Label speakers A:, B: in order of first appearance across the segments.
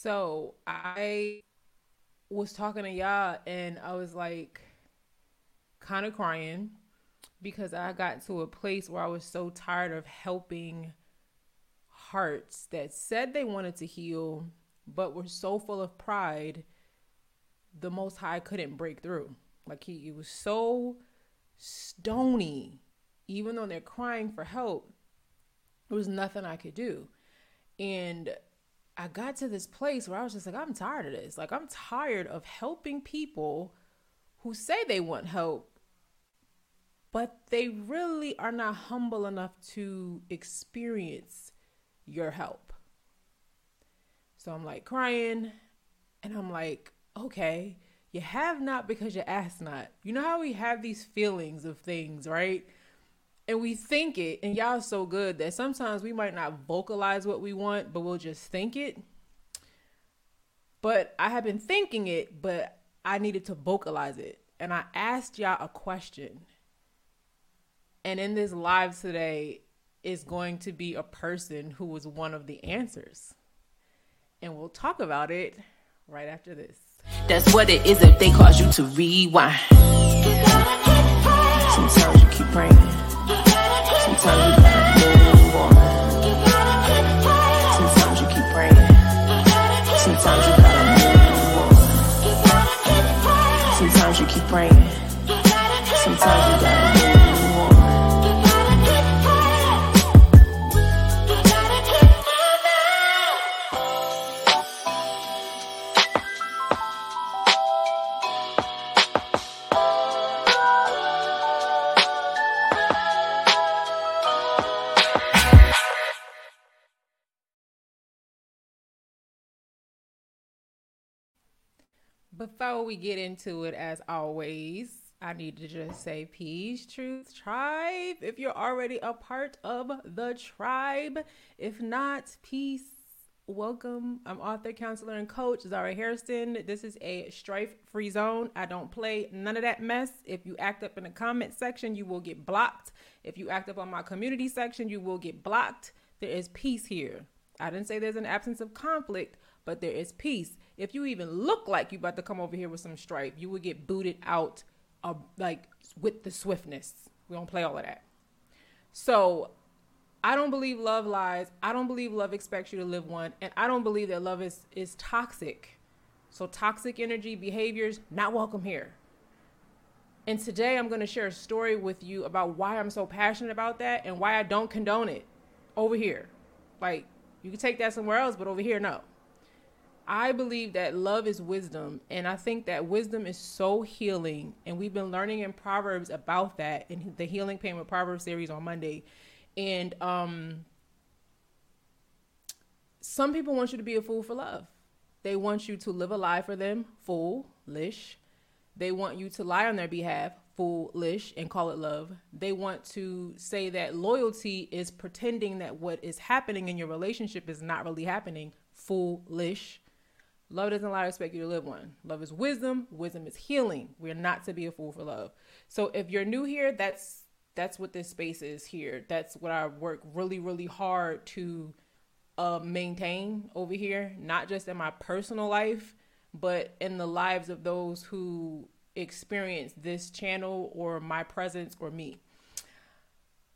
A: So I was talking to y'all and I was like kind of crying because I got to a place where I was so tired of helping hearts that said they wanted to heal but were so full of pride the most high couldn't break through. Like he, he was so stony even though they're crying for help there was nothing i could do. And I got to this place where I was just like, I'm tired of this. Like, I'm tired of helping people who say they want help, but they really are not humble enough to experience your help. So I'm like crying, and I'm like, okay, you have not because you ask not. You know how we have these feelings of things, right? And we think it and y'all so good that sometimes we might not vocalize what we want but we'll just think it. But i have been thinking it but i needed to vocalize it. And i asked y'all a question. And in this live today is going to be a person who was one of the answers. And we'll talk about it right after this.
B: That's what it is if they cause you to rewind. Sometimes you keep praying Sometimes you gotta move on.
A: Before we get into it, as always, I need to just say peace, truth, tribe. If you're already a part of the tribe, if not, peace. Welcome. I'm author, counselor, and coach Zara Hairston. This is a strife free zone. I don't play none of that mess. If you act up in the comment section, you will get blocked. If you act up on my community section, you will get blocked. There is peace here. I didn't say there's an absence of conflict, but there is peace if you even look like you about to come over here with some stripe, you would get booted out of like with the swiftness. We don't play all of that. So I don't believe love lies. I don't believe love expects you to live one. And I don't believe that love is, is toxic. So toxic energy behaviors, not welcome here. And today I'm going to share a story with you about why I'm so passionate about that and why I don't condone it over here. Like, you can take that somewhere else, but over here, no. I believe that love is wisdom, and I think that wisdom is so healing. And we've been learning in Proverbs about that in the Healing Pain with Proverbs series on Monday. And um, some people want you to be a fool for love. They want you to live a lie for them, foolish. They want you to lie on their behalf, foolish, and call it love. They want to say that loyalty is pretending that what is happening in your relationship is not really happening, foolish. Love doesn't allow expect you to live one. Love is wisdom. Wisdom is healing. We're not to be a fool for love. So if you're new here, that's that's what this space is here. That's what I work really, really hard to uh, maintain over here, not just in my personal life, but in the lives of those who experience this channel or my presence or me.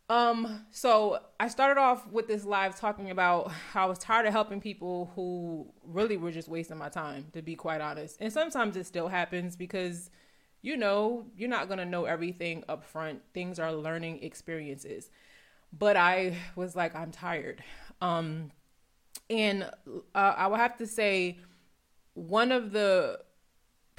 A: Um, so I started off with this live talking about how I was tired of helping people who really were just wasting my time, to be quite honest. And sometimes it still happens because, you know, you're not gonna know everything up front. Things are learning experiences. But I was like, I'm tired. Um, and uh, I will have to say, one of the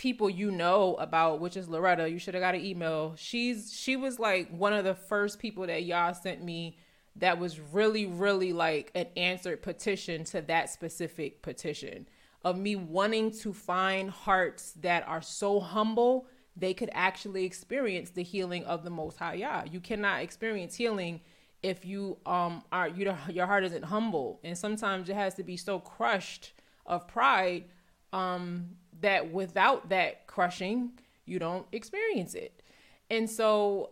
A: people you know about, which is Loretta. You should have got an email. She's she was like one of the first people that y'all sent me that was really, really like an answered petition to that specific petition of me wanting to find hearts that are so humble they could actually experience the healing of the Most High Yah. You cannot experience healing if you um are you your heart isn't humble, and sometimes it has to be so crushed of pride um that without that crushing, you don't experience it. And so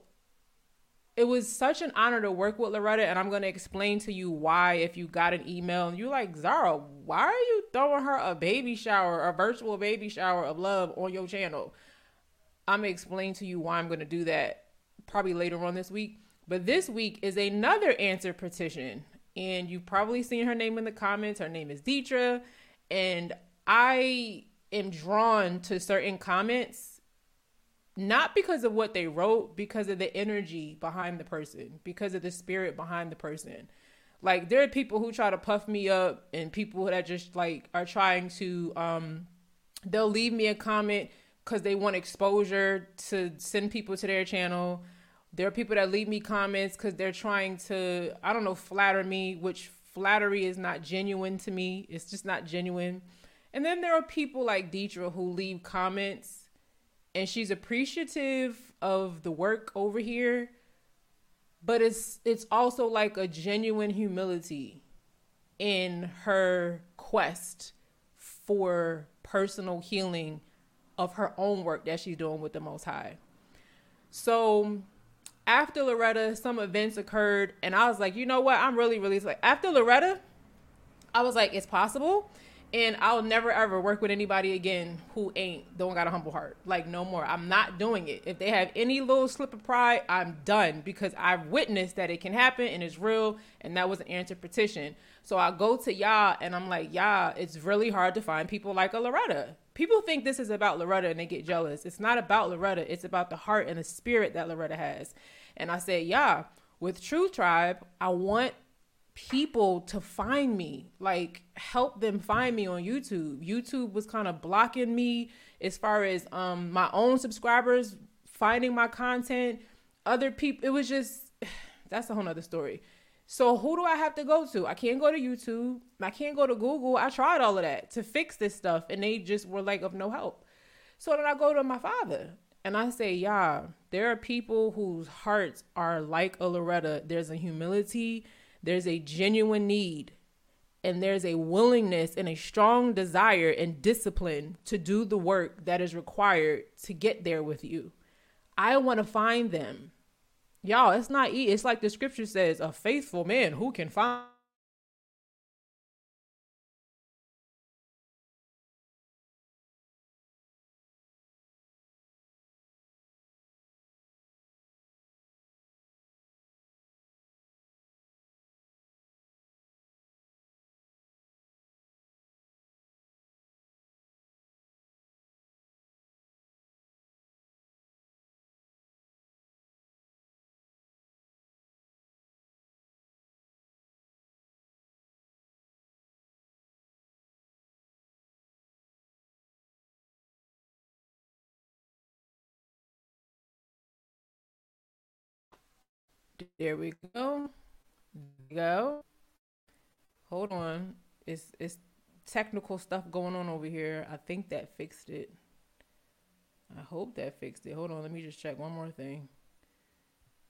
A: it was such an honor to work with Loretta, and I'm going to explain to you why. If you got an email and you're like, Zara, why are you throwing her a baby shower, a virtual baby shower of love on your channel? I'm going to explain to you why I'm going to do that probably later on this week. But this week is another answer petition, and you've probably seen her name in the comments. Her name is Detra, and I am drawn to certain comments not because of what they wrote, because of the energy behind the person, because of the spirit behind the person. Like there are people who try to puff me up and people that just like are trying to um they'll leave me a comment cuz they want exposure to send people to their channel. There are people that leave me comments cuz they're trying to I don't know flatter me, which flattery is not genuine to me. It's just not genuine. And then there are people like Detra who leave comments and she's appreciative of the work over here but it's it's also like a genuine humility in her quest for personal healing of her own work that she's doing with the most high. So after loretta some events occurred and i was like you know what? I'm really really like after loretta i was like it's possible and I'll never ever work with anybody again who ain't don't got a humble heart. Like no more. I'm not doing it. If they have any little slip of pride, I'm done because I've witnessed that it can happen and it's real and that was an answer petition. So I go to y'all and I'm like, y'all, it's really hard to find people like a Loretta. People think this is about Loretta and they get jealous. It's not about Loretta. It's about the heart and the spirit that Loretta has. And I say, yeah, with Truth Tribe, I want people to find me like help them find me on youtube. Youtube was kind of blocking me as far as um my own subscribers finding my content. Other people it was just that's a whole nother story. So who do i have to go to? I can't go to youtube. I can't go to google. I tried all of that to fix this stuff and they just were like of no help. So then i go to my father and i say Yah there are people whose hearts are like a loretta. There's a humility there's a genuine need and there's a willingness and a strong desire and discipline to do the work that is required to get there with you. I want to find them. Y'all, it's not easy. It's like the scripture says, a faithful man who can find There we go. go. Hold on. It's it's technical stuff going on over here. I think that fixed it. I hope that fixed it. Hold on, let me just check one more thing.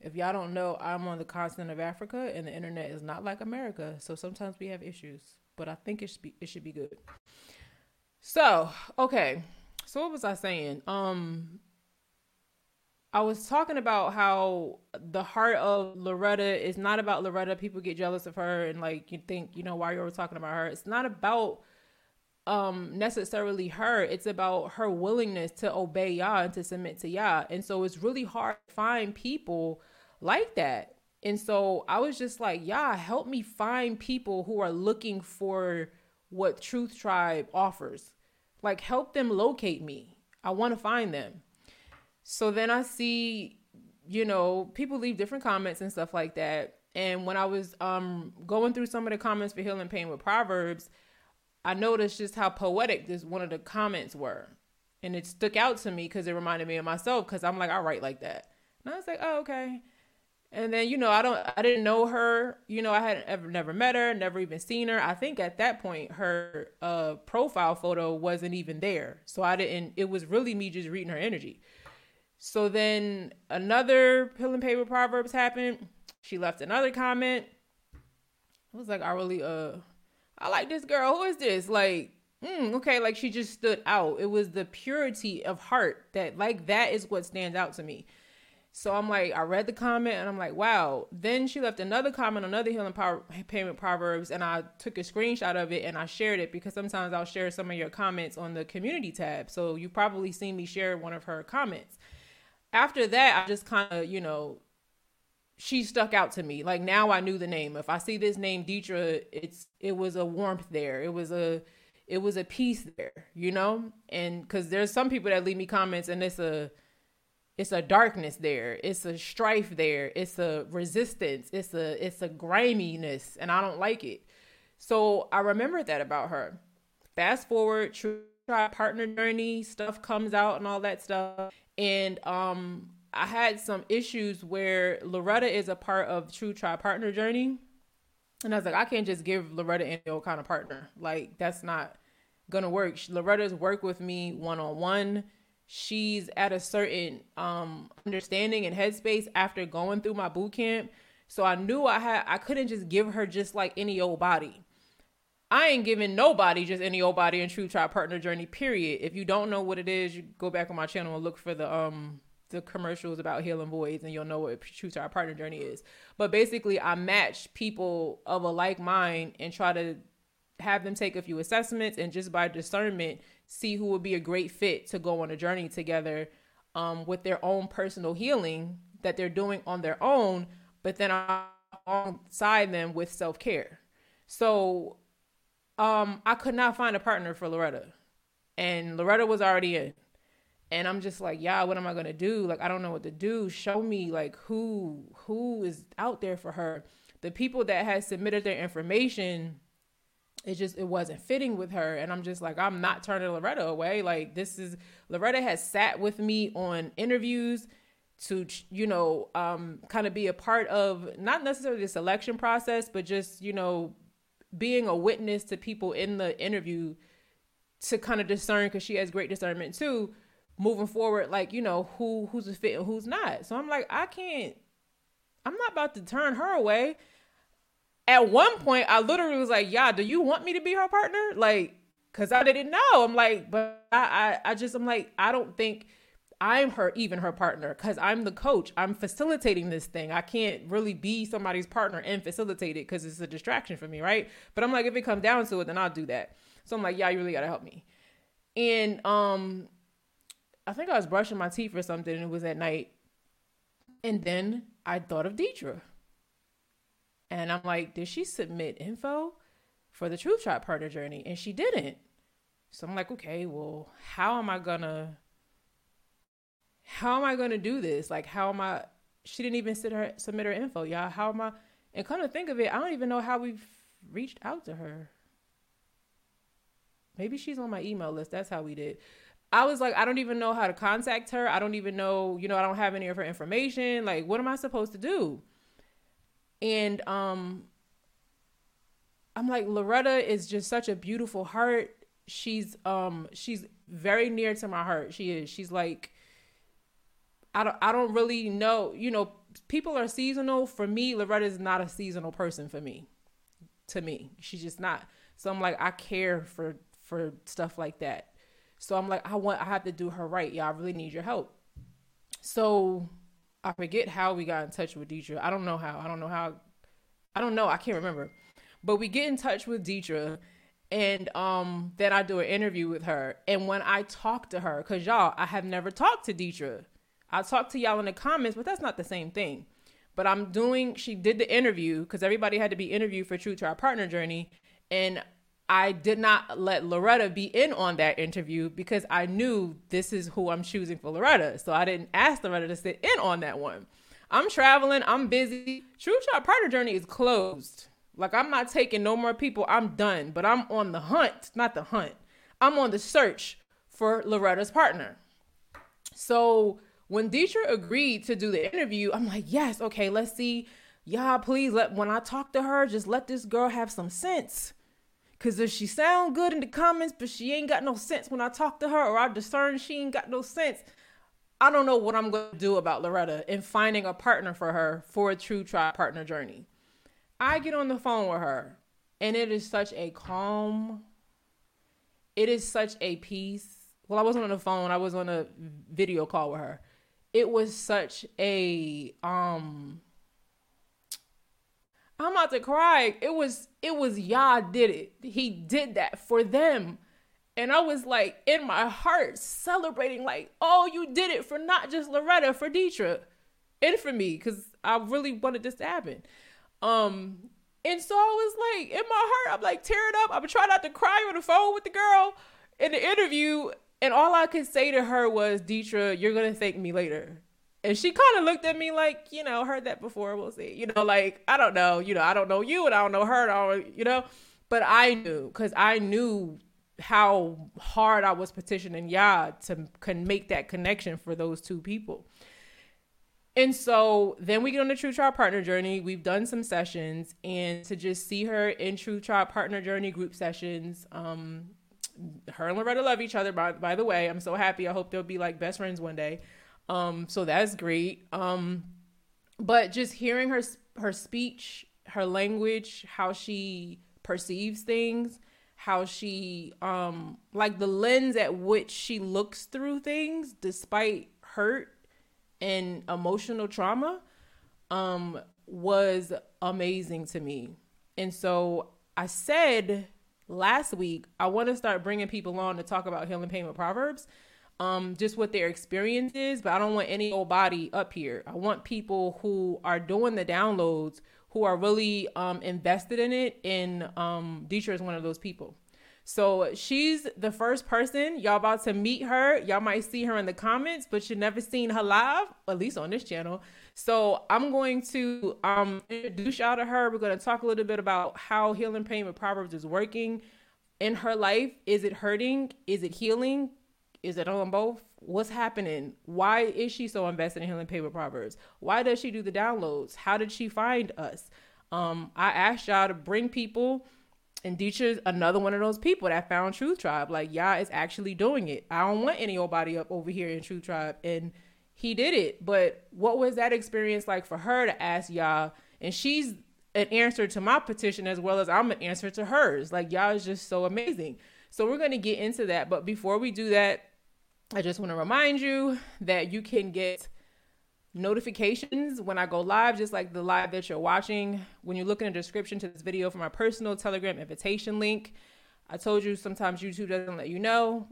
A: If y'all don't know, I'm on the continent of Africa and the internet is not like America, so sometimes we have issues. But I think it should be it should be good. So, okay. So what was I saying? Um I was talking about how the heart of Loretta is not about Loretta. People get jealous of her and like you think, you know, why you were talking about her. It's not about um necessarily her. It's about her willingness to obey Yah and to submit to Yah. And so it's really hard to find people like that. And so I was just like, Yah, help me find people who are looking for what Truth Tribe offers. Like help them locate me. I want to find them. So then I see, you know, people leave different comments and stuff like that. And when I was um going through some of the comments for healing pain with proverbs, I noticed just how poetic this one of the comments were. And it stuck out to me because it reminded me of myself because I'm like, I write like that. And I was like, oh, okay. And then, you know, I don't I didn't know her. You know, I had ever never met her, never even seen her. I think at that point her uh profile photo wasn't even there. So I didn't it was really me just reading her energy. So then another pill and paper proverbs happened. She left another comment. I was like, I really uh I like this girl. Who is this? Like, mm, okay, like she just stood out. It was the purity of heart that like that is what stands out to me. So I'm like, I read the comment and I'm like, wow. Then she left another comment, another healing power payment proverbs, and I took a screenshot of it and I shared it because sometimes I'll share some of your comments on the community tab. So you've probably seen me share one of her comments. After that, I just kind of, you know, she stuck out to me. Like now I knew the name. If I see this name Detra, it's it was a warmth there. It was a it was a peace there, you know? And cuz there's some people that leave me comments and it's a it's a darkness there it's a strife there it's a resistance it's a it's a griminess and i don't like it so i remembered that about her fast forward true partner journey stuff comes out and all that stuff and um i had some issues where loretta is a part of truth tribe partner journey and i was like i can't just give loretta any old kind of partner like that's not gonna work loretta's worked with me one-on-one she's at a certain um understanding and headspace after going through my boot camp. So I knew I had I couldn't just give her just like any old body. I ain't giving nobody just any old body and Truth Tribe Partner Journey. Period. If you don't know what it is, you go back on my channel and look for the um the commercials about healing voids, and you'll know what Truth Tribe Partner Journey is. But basically, I match people of a like mind and try to have them take a few assessments, and just by discernment, see who would be a great fit to go on a journey together um, with their own personal healing that they're doing on their own, but then alongside them with self care. So um, I could not find a partner for Loretta, and Loretta was already in. And I'm just like, Yah, what am I gonna do? Like, I don't know what to do. Show me like who who is out there for her. The people that had submitted their information it just it wasn't fitting with her and i'm just like i'm not turning loretta away like this is loretta has sat with me on interviews to you know um kind of be a part of not necessarily the selection process but just you know being a witness to people in the interview to kind of discern because she has great discernment too moving forward like you know who who's a fit and who's not so i'm like i can't i'm not about to turn her away at one point I literally was like, "Yah, do you want me to be her partner?" Like, cause I didn't know. I'm like, but I, I, I just, I'm like, I don't think I'm her, even her partner, cause I'm the coach. I'm facilitating this thing. I can't really be somebody's partner and facilitate it, cause it's a distraction for me, right? But I'm like, if it comes down to it, then I'll do that. So I'm like, Yah, you really gotta help me. And um, I think I was brushing my teeth or something, and it was at night. And then I thought of Detra. And I'm like, did she submit info for the Truth Tribe Partner Journey? And she didn't. So I'm like, okay, well, how am I gonna how am I gonna do this? Like how am I she didn't even her submit her info, y'all. How am I and come to think of it, I don't even know how we've reached out to her. Maybe she's on my email list. That's how we did. I was like, I don't even know how to contact her. I don't even know, you know, I don't have any of her information. Like, what am I supposed to do? And um I'm like Loretta is just such a beautiful heart. She's um she's very near to my heart. She is. She's like I don't I don't really know, you know, people are seasonal. For me, Loretta is not a seasonal person for me. To me. She's just not. So I'm like I care for for stuff like that. So I'm like I want I have to do her right. I really need your help. So I forget how we got in touch with Detra. I don't know how. I don't know how. I don't know. I can't remember. But we get in touch with Detra, and um, then I do an interview with her. And when I talk to her, cause y'all, I have never talked to Detra. I talked to y'all in the comments, but that's not the same thing. But I'm doing. She did the interview because everybody had to be interviewed for Truth Tribe Partner Journey, and I did not let Loretta be in on that interview because I knew this is who I'm choosing for Loretta. So I didn't ask Loretta to sit in on that one. I'm traveling, I'm busy. Truth Tribe Partner Journey is closed. Like I'm not taking no more people. I'm done. But I'm on the hunt, not the hunt. I'm on the search for Loretta's partner. So when Detra agreed to do the interview, I'm like, yes, okay, let's see. Y'all, please let when I talk to her, just let this girl have some sense. Cause if she sound good in the comments, but she ain't got no sense when I talk to her, or I discern she ain't got no sense, I don't know what I'm gonna do about Loretta and finding a partner for her for a truth tribe partner journey. I get on the phone with her, and it is such a calm. It is such a peace. Well, I wasn't on the phone. I was on a video call with her. It was such a um I'm about to cry. It was it was Yah did it. He did that for them. And I was like in my heart celebrating, like, oh, you did it for not just Loretta, for Detra and for me, because I really wanted this to happen. Um, and so I was like, in my heart, I'm like tearing up. I'm trying not to cry on the phone with the girl in the interview. And all I could say to her was, Detra, you're gonna thank me later. And she kind of looked at me like, you know, heard that before. We'll see. You know, like, I don't know. You know, I don't know you and I don't know her. I don't, you know, but I knew because I knew how hard I was petitioning Yah to can make that connection for those two people. And so then we get on the Truth Tribe Partner Journey. We've done some sessions, and to just see her in Truth Tribe Partner Journey group sessions, um, her and Loretta love each other. By by the way, I'm so happy. I hope they'll be like best friends one day. Um, so that's great. Um, but just hearing her her speech, her language, how she perceives things, how she um like the lens at which she looks through things despite hurt and emotional trauma um was amazing to me. And so I said last week I want to start bringing people on to talk about healing pain with proverbs. Um, just what their experience is, but I don't want any old body up here. I want people who are doing the downloads who are really um, invested in it. And um, Detra is one of those people. So she's the first person y'all about to meet her. Y'all might see her in the comments, but you've never seen her live, at least on this channel. So I'm going to um, introduce y'all to her. We're going to talk a little bit about how healing pain with proverbs is working in her life. Is it hurting? Is it healing? Is it on both? What's happening? Why is she so invested in healing pain with proverbs? Why does she do the downloads? How did she find us? Um, I asked y'all to bring people and Detra's another one of those people that found Truth Tribe. Like, Yah is actually doing it. I don't want any old body up over here in Truth Tribe. And he did it. But what was that experience like for her to ask y'all? And she's an answer to my petition as well as I'm an answer to hers. Like, y'all is just so amazing. So we're going to get into that. But before we do that, I just want to remind you that you can get notifications when I go live, just like the live that you're watching. When you look in the description to this video for my personal Telegram invitation link, I told you sometimes YouTube doesn't let you know.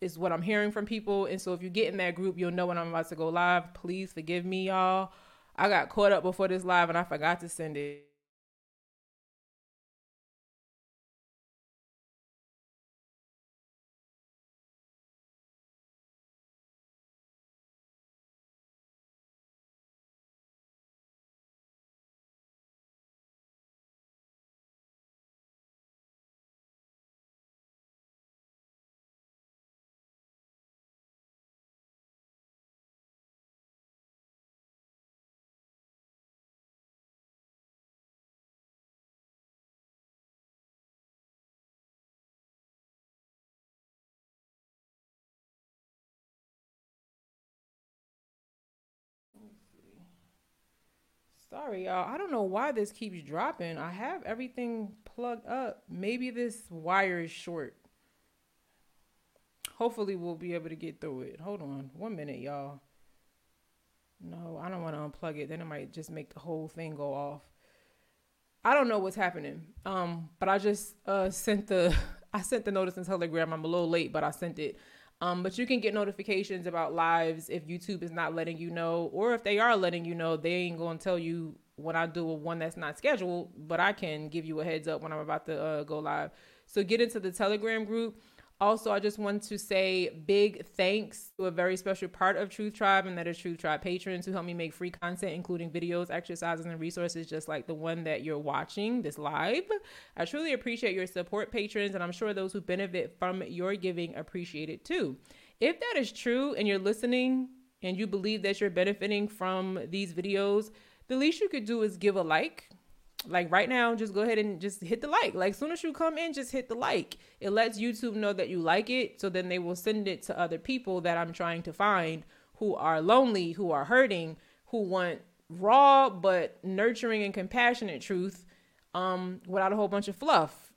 A: Is what I'm hearing from people. And so if you get in that group, you'll know when I'm about to go live. Please forgive me, y'all. I got caught up before this live and I forgot to send it. Sorry, y'all. I don't know why this keeps dropping. I have everything plugged up. Maybe this wire is short. Hopefully, we'll be able to get through it. Hold on one minute, y'all. No, I don't want to unplug it. Then it might just make the whole thing go off. I don't know what's happening. Um, but I just uh sent the I sent the notice in Telegram. I'm a little late, but I sent it. Um, but you can get notifications about lives if YouTube is not letting you know, or if they are letting you know, they ain't gonna tell you when I do a one that's not scheduled, but I can give you a heads up when I'm about to uh, go live. So get into the Telegram group. Also, I just want to say big thanks to a very special part of Truth Tribe, and that is Truth Tribe patrons who help me make free content, including videos, exercises, and resources just like the one that you're watching this live. I truly appreciate your support, patrons, and I'm sure those who benefit from your giving appreciate it too. If that is true and you're listening and you believe that you're benefiting from these videos, the least you could do is give a like like right now just go ahead and just hit the like. Like as soon as you come in just hit the like. It lets youtube know that you like it so then they will send it to other people that i'm trying to find who are lonely who are hurting who want raw but nurturing and compassionate truth um without a whole bunch of fluff.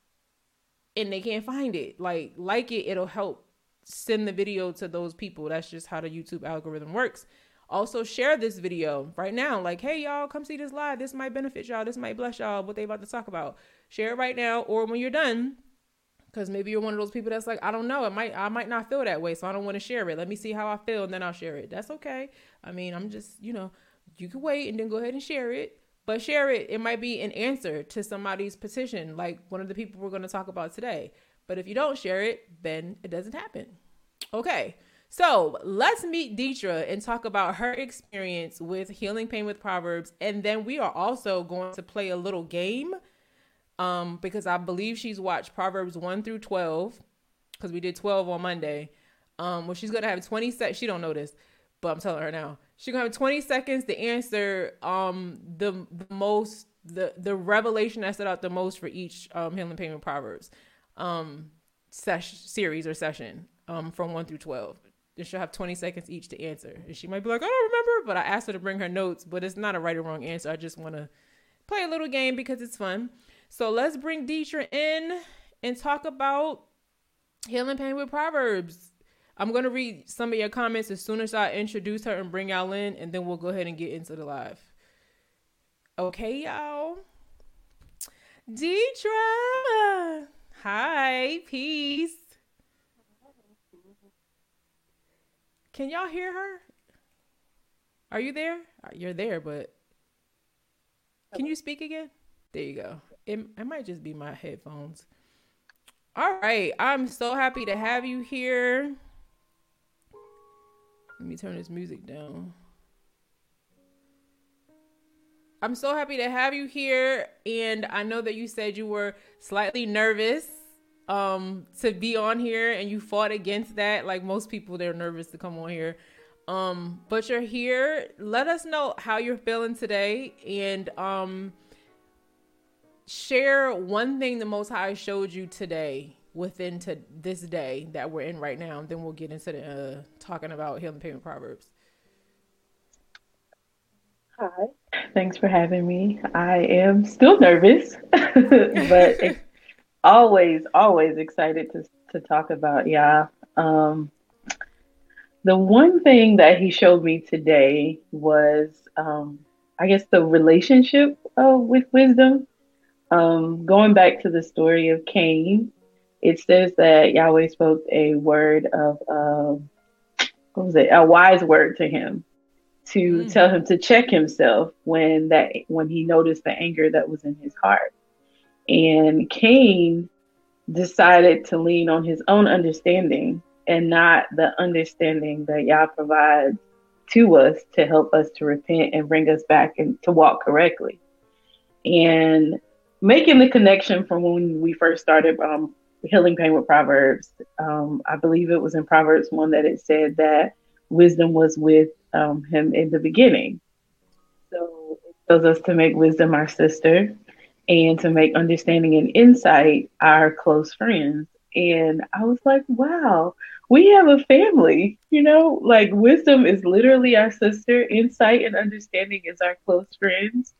A: And they can't find it. Like like it it'll help send the video to those people. That's just how the youtube algorithm works Also, share this video right now. Like, hey, y'all, come see this live. This might benefit y'all. This might bless y'all. What they about to talk about. Share it right now, or when you're done, because maybe you're one of those people that's like, I don't know. It might, I might not feel that way, so I don't want to share it. Let me see how I feel, and then I'll share it. That's okay. I mean, I'm just, you know, you can wait and then go ahead and share it. But share it. It might be an answer to somebody's petition, like one of the people we're going to talk about today. But if you don't share it, then it doesn't happen. Okay. So let's meet Detra and talk about her experience with healing pain with Proverbs. And then we are also going to play a little game um, because I believe she's watched Proverbs 1 through 12 because we did 12 on Monday. Um, well, she's going to have 20 seconds. She don't know this, but I'm telling her now. She's going to have 20 seconds to answer um, the, the most, the, the revelation that stood out the most for each um, healing pain with Proverbs um, series or session um, from 1 through 12 and she'll have 20 seconds each to answer. And she might be like, I don't remember, but I asked her to bring her notes, but it's not a right or wrong answer. I just want to play a little game because it's fun. So let's bring Detra in and talk about healing pain with Proverbs. I'm going to read some of your comments as soon as I introduce her and bring y'all in, and then we'll go ahead and get into the live. Okay, y'all. Detra. Hi, peace. Can y'all hear her? Are you there? Uh, you're there, but can you speak again? There you go. It, it might just be my headphones. All right. I'm so happy to have you here. Let me turn this music down. I'm so happy to have you here. And I know that you said you were slightly nervous um to be on here and you fought against that like most people they're nervous to come on here. Um but you're here. Let us know how you're feeling today and um share one thing the most high showed you today within to this day that we're in right now. And then we'll get into the uh, talking about healing pain with proverbs.
C: Hi. Thanks for having me. I am still nervous but always, always excited to to talk about. Yeah. Um, the one thing that he showed me today was, um, I guess, the relationship uh, with wisdom. Um, going back to the story of Cain, it says that Yahweh spoke a word of, uh, what was it, a wise word to him to mm. tell him to check himself when that when he noticed the anger that was in his heart. And Cain decided to lean on his own understanding and not the understanding that Yah provides to us to help us to repent and bring us back and to walk correctly. And making the connection from when we first started um, healing pain with Proverbs, um, I believe it was in Proverbs 1 that it said that wisdom was with um, him in the beginning. So it tells us to make wisdom our sister and to make understanding and insight our close friends. And I was like, wow, we have a family, you know, like wisdom is literally our sister, insight and understanding is our close friends.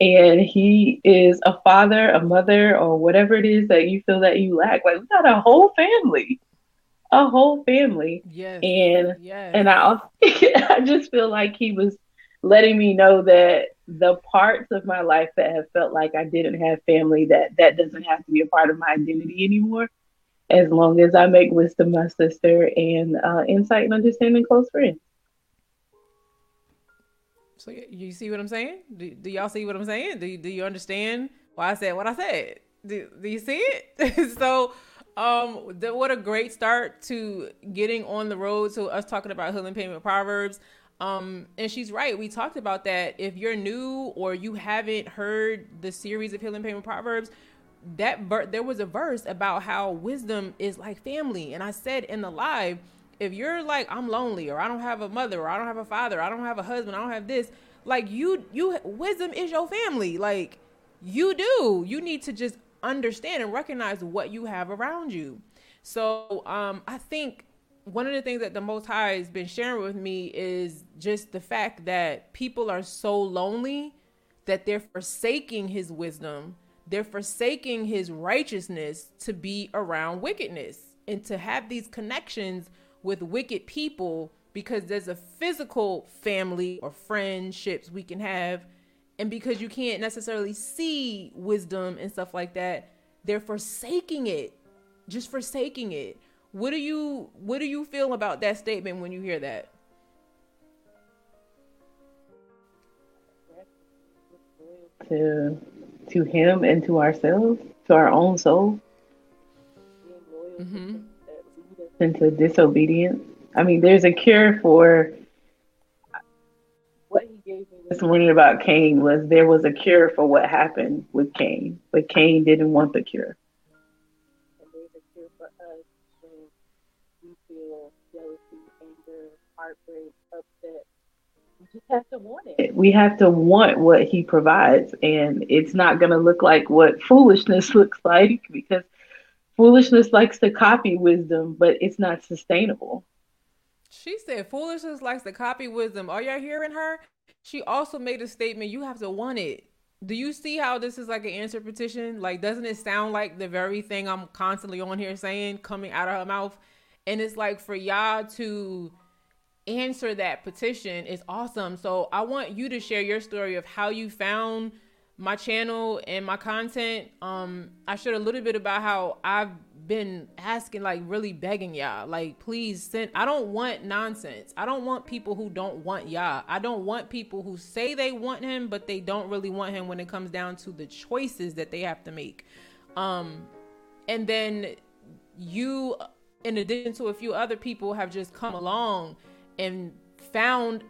C: And he is a father, a mother, or whatever it is that you feel that you lack. Like we got a whole family, a whole family.
A: Yes.
C: And
A: yes.
C: and I I just feel like he was letting me know that the parts of my life that have felt like I didn't have family, that that doesn't have to be a part of my identity anymore. As long as I make wisdom my sister and uh, insight and understanding close friends.
A: So you see what I'm saying? Do, do y'all see what I'm saying? Do, do you understand why I said what I said? Do, do you see it? so um what a great start to getting on the road to us talking about healing pain with proverbs um, and she's right. We talked about that. If you're new or you haven't heard the series of Healing Pain with Proverbs, that ver- there was a verse about how wisdom is like family. And I said in the live, if you're like I'm lonely or I don't have a mother or I don't have a father, I don't have a husband, I don't have this, like you you wisdom is your family. Like you do. You need to just understand and recognize what you have around you. So um I think one of the things that the Most High has been sharing with me is just the fact that people are so lonely that they're forsaking His wisdom, they're forsaking His righteousness to be around wickedness and to have these connections with wicked people because there's a physical family or friendships we can have. And because you can't necessarily see wisdom and stuff like that they're forsaking it just forsaking it what do you what do you feel about that statement when you hear that?
C: To to him and to ourselves to our own soul.
A: Mm-hmm.
C: into disobedience. I mean there's a cure for what he gave me this morning about cain was there was a cure for what happened with cain but cain didn't want the cure heartbreak, upset. We just have to want it. We have to want what he provides, and it's not going to look like what foolishness looks like because foolishness likes to copy wisdom, but it's not sustainable.
A: She said foolishness likes to copy wisdom. Are y'all hearing her? She also made a statement you have to want it. Do you see how this is like an answer petition? Like, doesn't it sound like the very thing I'm constantly on here saying coming out of her mouth? And it's like for y'all to answer that petition is awesome. So I want you to share your story of how you found my channel and my content. Um, I shared a little bit about how I've been asking, like really begging y'all, like please send. I don't want nonsense. I don't want people who don't want y'all. I don't want people who say they want him, but they don't really want him when it comes down to the choices that they have to make. Um, and then you, in addition to a few other people, have just come along and found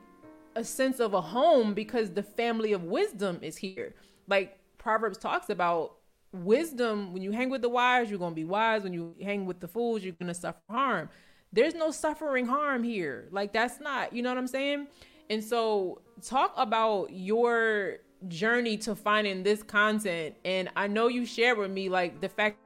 A: a sense of a home because the family of wisdom is here. Like Proverbs talks about wisdom, when you hang with the wise, you're going to be wise. When you hang with the fools, you're going to suffer harm. There's no suffering harm here. Like that's not, you know what I'm saying? And so talk about your journey to finding this content and I know you shared with me like the fact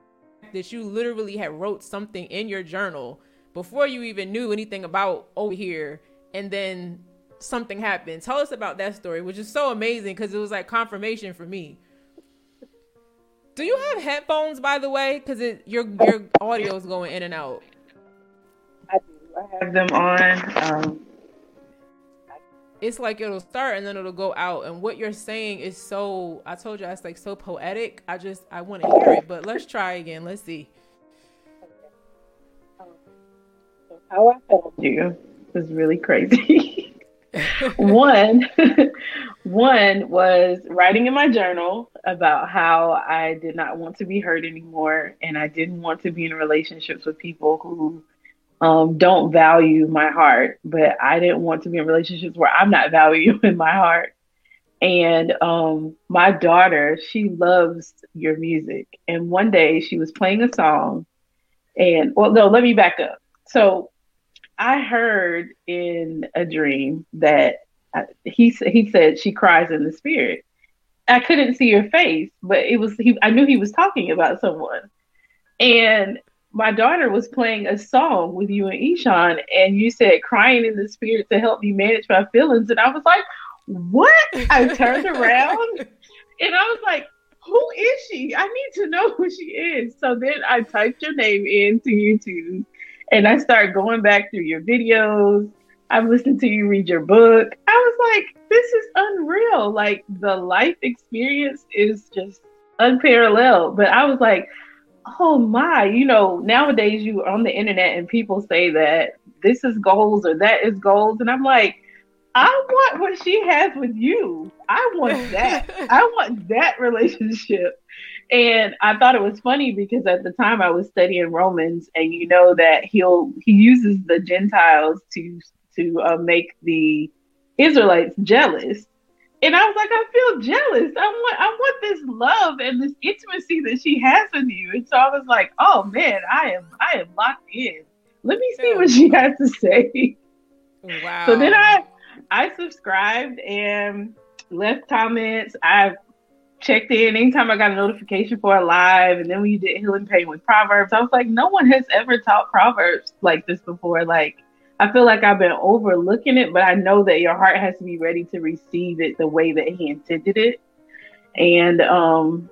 A: that you literally had wrote something in your journal before you even knew anything about over here and then something happened. Tell us about that story which is so amazing because it was like confirmation for me. Do you have headphones by the way? Because your your audio is going in and out.
C: I do. I have them on um
A: it's like it'll start and then it'll go out and what you're saying is so i told you it's like so poetic. I just i want to hear it but let's try again. Let's see
C: how I found you was really crazy. one, one was writing in my journal about how I did not want to be hurt anymore, and I didn't want to be in relationships with people who um, don't value my heart. But I didn't want to be in relationships where I'm not valuing my heart. And um, my daughter, she loves your music. And one day she was playing a song, and well, no, let me back up. So I heard in a dream that uh, he he said she cries in the spirit. I couldn't see her face, but it was he. I knew he was talking about someone, and my daughter was playing a song with you and Ishan, and you said crying in the spirit to help me manage my feelings, and I was like, "What?" I turned around, and I was like, "Who is she? I need to know who she is." So then I typed your name into YouTube and I started going back through your videos. I've listened to you read your book. I was like, this is unreal. Like the life experience is just unparalleled. But I was like, oh my, you know, nowadays you are on the internet and people say that this is goals or that is goals. And I'm like, I want what she has with you. I want that. I want that relationship. And I thought it was funny because at the time I was studying Romans, and you know that he'll he uses the Gentiles to to uh, make the Israelites jealous. And I was like, I feel jealous. I want I want this love and this intimacy that she has with you. And so I was like, oh man, I am I am locked in. Let me see what she has to say. Wow. So then I I subscribed and left comments. I've checked in anytime I got a notification for a live, and then when you did healing pain with Proverbs, I was like, no one has ever taught Proverbs like this before. Like, I feel like I've been overlooking it, but I know that your heart has to be ready to receive it the way that He intended it. And um,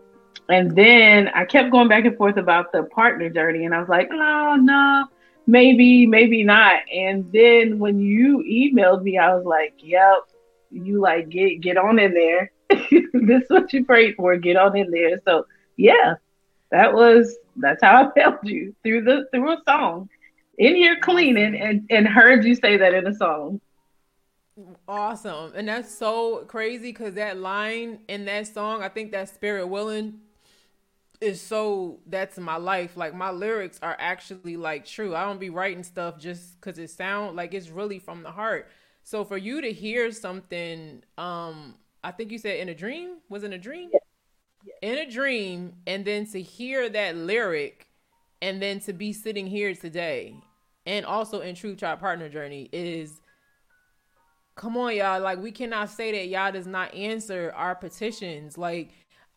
C: and then I kept going back and forth about the partner journey, and I was like, no, no, maybe, maybe not. And then when you emailed me, I was like, yep, you like get get on in there. this is what you prayed for. Get on in there. So yeah, that was that's how I felt you through the through a song. In here cleaning and, and heard you say that in a song.
A: Awesome. And that's so crazy because that line in that song, I think that spirit willing is so that's my life. Like my lyrics are actually like true. I don't be writing stuff just because it sound like it's really from the heart. So for you to hear something, um, I think you said in a dream, was in a dream? Yeah. Yeah. In a dream, and then to hear that lyric and then to be sitting here today and also in Truth Tribe Partner Journey is come on y'all like we cannot say that Yah does not answer our petitions like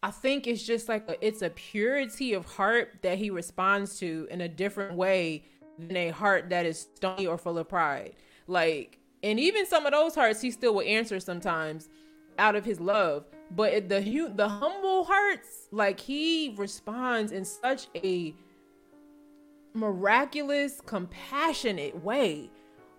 A: i think it's just like a, it's a purity of heart that he responds to in a different way than a heart that is stony or full of pride like and even some of those hearts he still will answer sometimes out of his love but the the humble hearts like he responds in such a miraculous compassionate way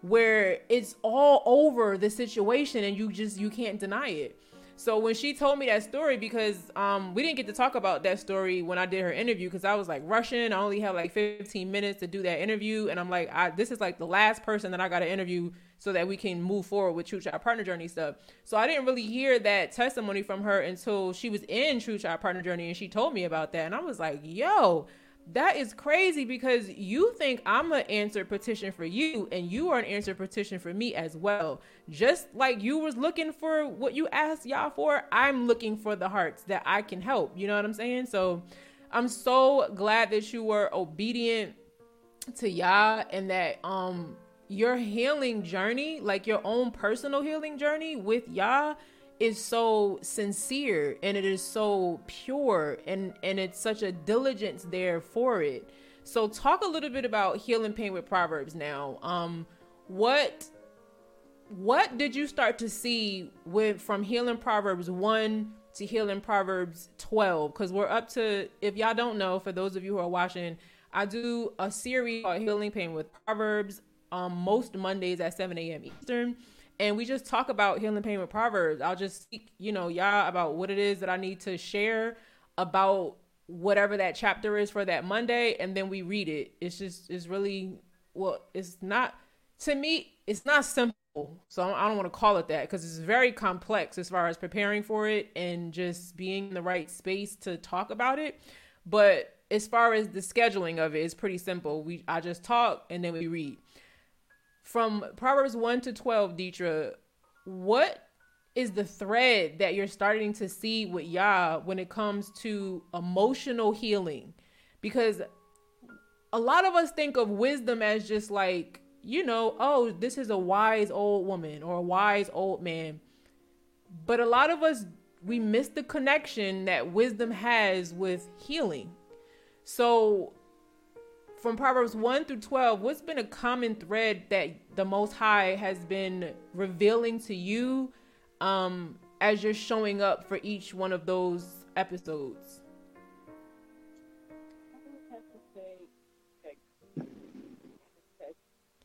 A: where it's all over the situation and you just you can't deny it. So when she told me that story, because um, we didn't get to talk about that story when I did her interview, because I was like rushing. I only had like 15 minutes to do that interview, and I'm like, I, this is like the last person that I got to interview so that we can move forward with Truth Tribe Partner Journey stuff. So I didn't really hear that testimony from her until she was in Truth Tribe Partner Journey, and she told me about that, and I was like, yo, that is crazy because you think I'm an answer petition for you and you are an answer petition for me as well. Just like you was looking for what you asked Yah for, I'm looking for the hearts that I can help. You know what I'm saying? So I'm so glad that you were obedient to Yah and that um your healing journey, like your own personal healing journey with Yah is so sincere and it is so pure and and it's such a diligence there for it. So talk a little bit about healing pain with proverbs now. Um what what did you start to see with from healing proverbs 1 to healing proverbs 12 because we're up to if y'all don't know for those of you who are watching i do a series called healing pain with proverbs um most mondays at 7 a.m eastern and we just talk about healing pain with proverbs. I'll just speak you know y'all about what it is that i need to share about whatever that chapter is for that monday and then we read it. It's just it's really well it's not to me it's not simple. So i don't want to call it that because it's very complex as far as preparing for it and just being in the right space to talk about it. But as far as the scheduling of it it's pretty simple. We i just talk and then we read from Proverbs 1 to 12, Detra, what is the thread that you're starting to see with Yah when it comes to emotional healing? Because a lot of us think of wisdom as just like, you know, oh, this is a wise old woman or a wise old man. But a lot of us, we miss the connection that wisdom has with healing. So from Proverbs 1 through 12, what's been a common thread that the Most High has been revealing to you um, as you're showing up for each one of those episodes?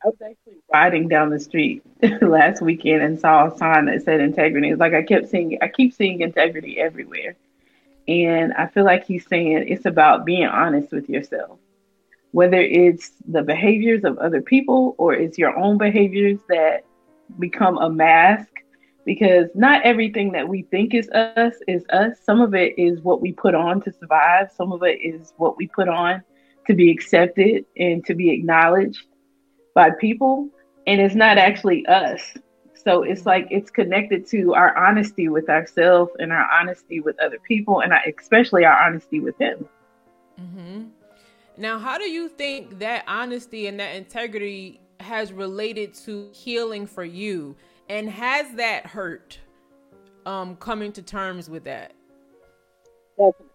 C: I was actually riding down the street last weekend and saw a sign that said integrity. It's like I kept seeing, I keep seeing integrity everywhere. And I feel like he's saying it's about being honest with yourself whether it's the behaviors of other people or it's your own behaviors that become a mask because not everything that we think is us is us. Some of it is what we put on to survive, some of it is what we put on to be accepted and to be acknowledged by people, and it's not actually us. So it's like it's connected to our honesty with ourselves and our honesty with other people, and especially our honesty with Him.
A: Mm-hmm. Now, how do you think that honesty and that integrity has related to healing for you? And has that hurt um, coming to terms with that?
C: Definitely.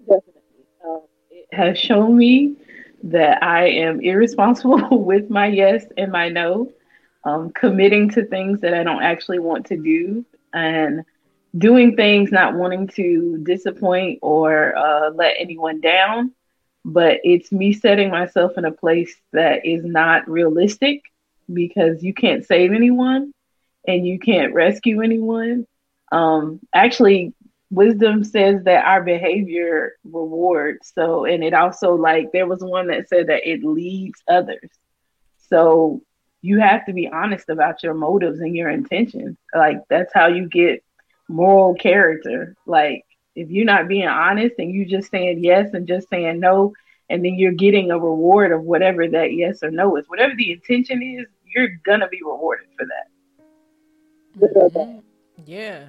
C: Definitely. Um, it has shown me that I am irresponsible with my yes and my no, um, committing to things that I don't actually want to do, and doing things not wanting to disappoint or uh, let anyone down but it's me setting myself in a place that is not realistic because you can't save anyone and you can't rescue anyone. Um, actually, wisdom says that our behavior rewards. So, and it also like there was one that said that it leads others. So you have to be honest about your motives and your intentions. Like that's how you get moral character. Like if you're not being honest and you just saying yes and just saying no, and then you're getting a reward of whatever that yes or no is, whatever the intention is, you're gonna be rewarded for that.
A: Mm-hmm. Yeah.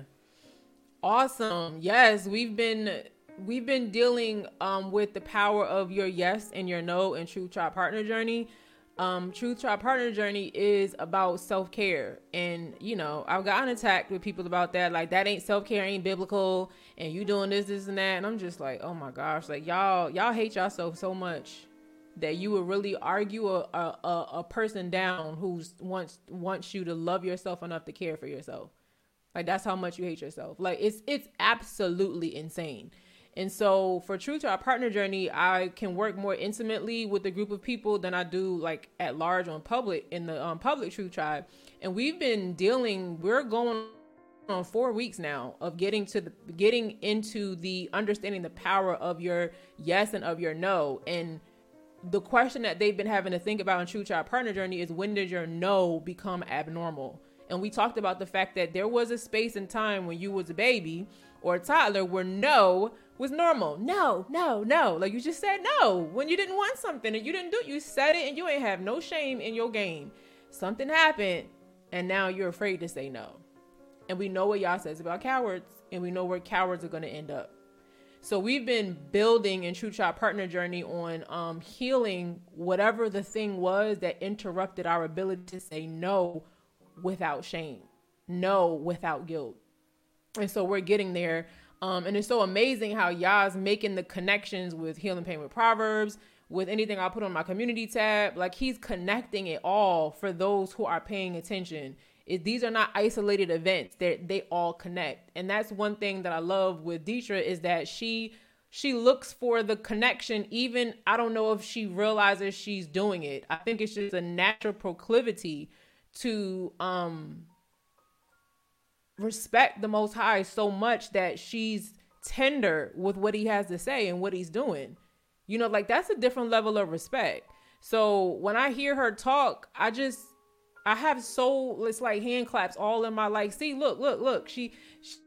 A: Awesome. Yes, we've been we've been dealing um with the power of your yes and your no and truth Tribe Partner Journey um truth tribe partner journey is about self-care. And you know i've gotten attacked with people about that. Like that ain't self-care ain't biblical. And you doing this this and that. And i'm just like oh my gosh. Like y'all y'all hate yourself so much that you would really argue a, a, a person down who wants wants you to love yourself enough to care for yourself. Like that's how much you hate yourself. Like it's it's absolutely insane and so for True to our partner journey, I can work more intimately with a group of people than I do like at large on public in the um, public Truth Tribe. And we've been dealing, we're going on four weeks now of getting to the getting into the understanding the power of your yes and of your no. And the question that they've been having to think about in Truth Tribe Partner Journey is when did your no become abnormal? And we talked about the fact that there was a space and time when you was a baby or a toddler where no was normal. No, no, no. Like you just said no when you didn't want something and you didn't do it. You said it and you ain't have no shame in your game. Something happened and now you're afraid to say no. And we know what Yah says about cowards and we know where cowards are going to end up. So we've been building in Truth Tribe Partner Journey on um, healing whatever the thing was that interrupted our ability to say no without shame, no without guilt. And so we're getting there um, and it's so amazing how Yah's making the connections with Healing Pain with Proverbs, with anything I put on my community tab. Like he's connecting it all for those who are paying attention. It, these are not isolated events; they they all connect, and that's one thing that I love with Detra is that she she looks for the connection. Even I don't know if she realizes she's doing it. I think it's just a natural proclivity to um respect the most high so much that she's tender with what he has to say and what he's doing. You know, like that's a different level of respect. So when I hear her talk, I just I have so it's like hand claps all in my like, see, look, look, look. She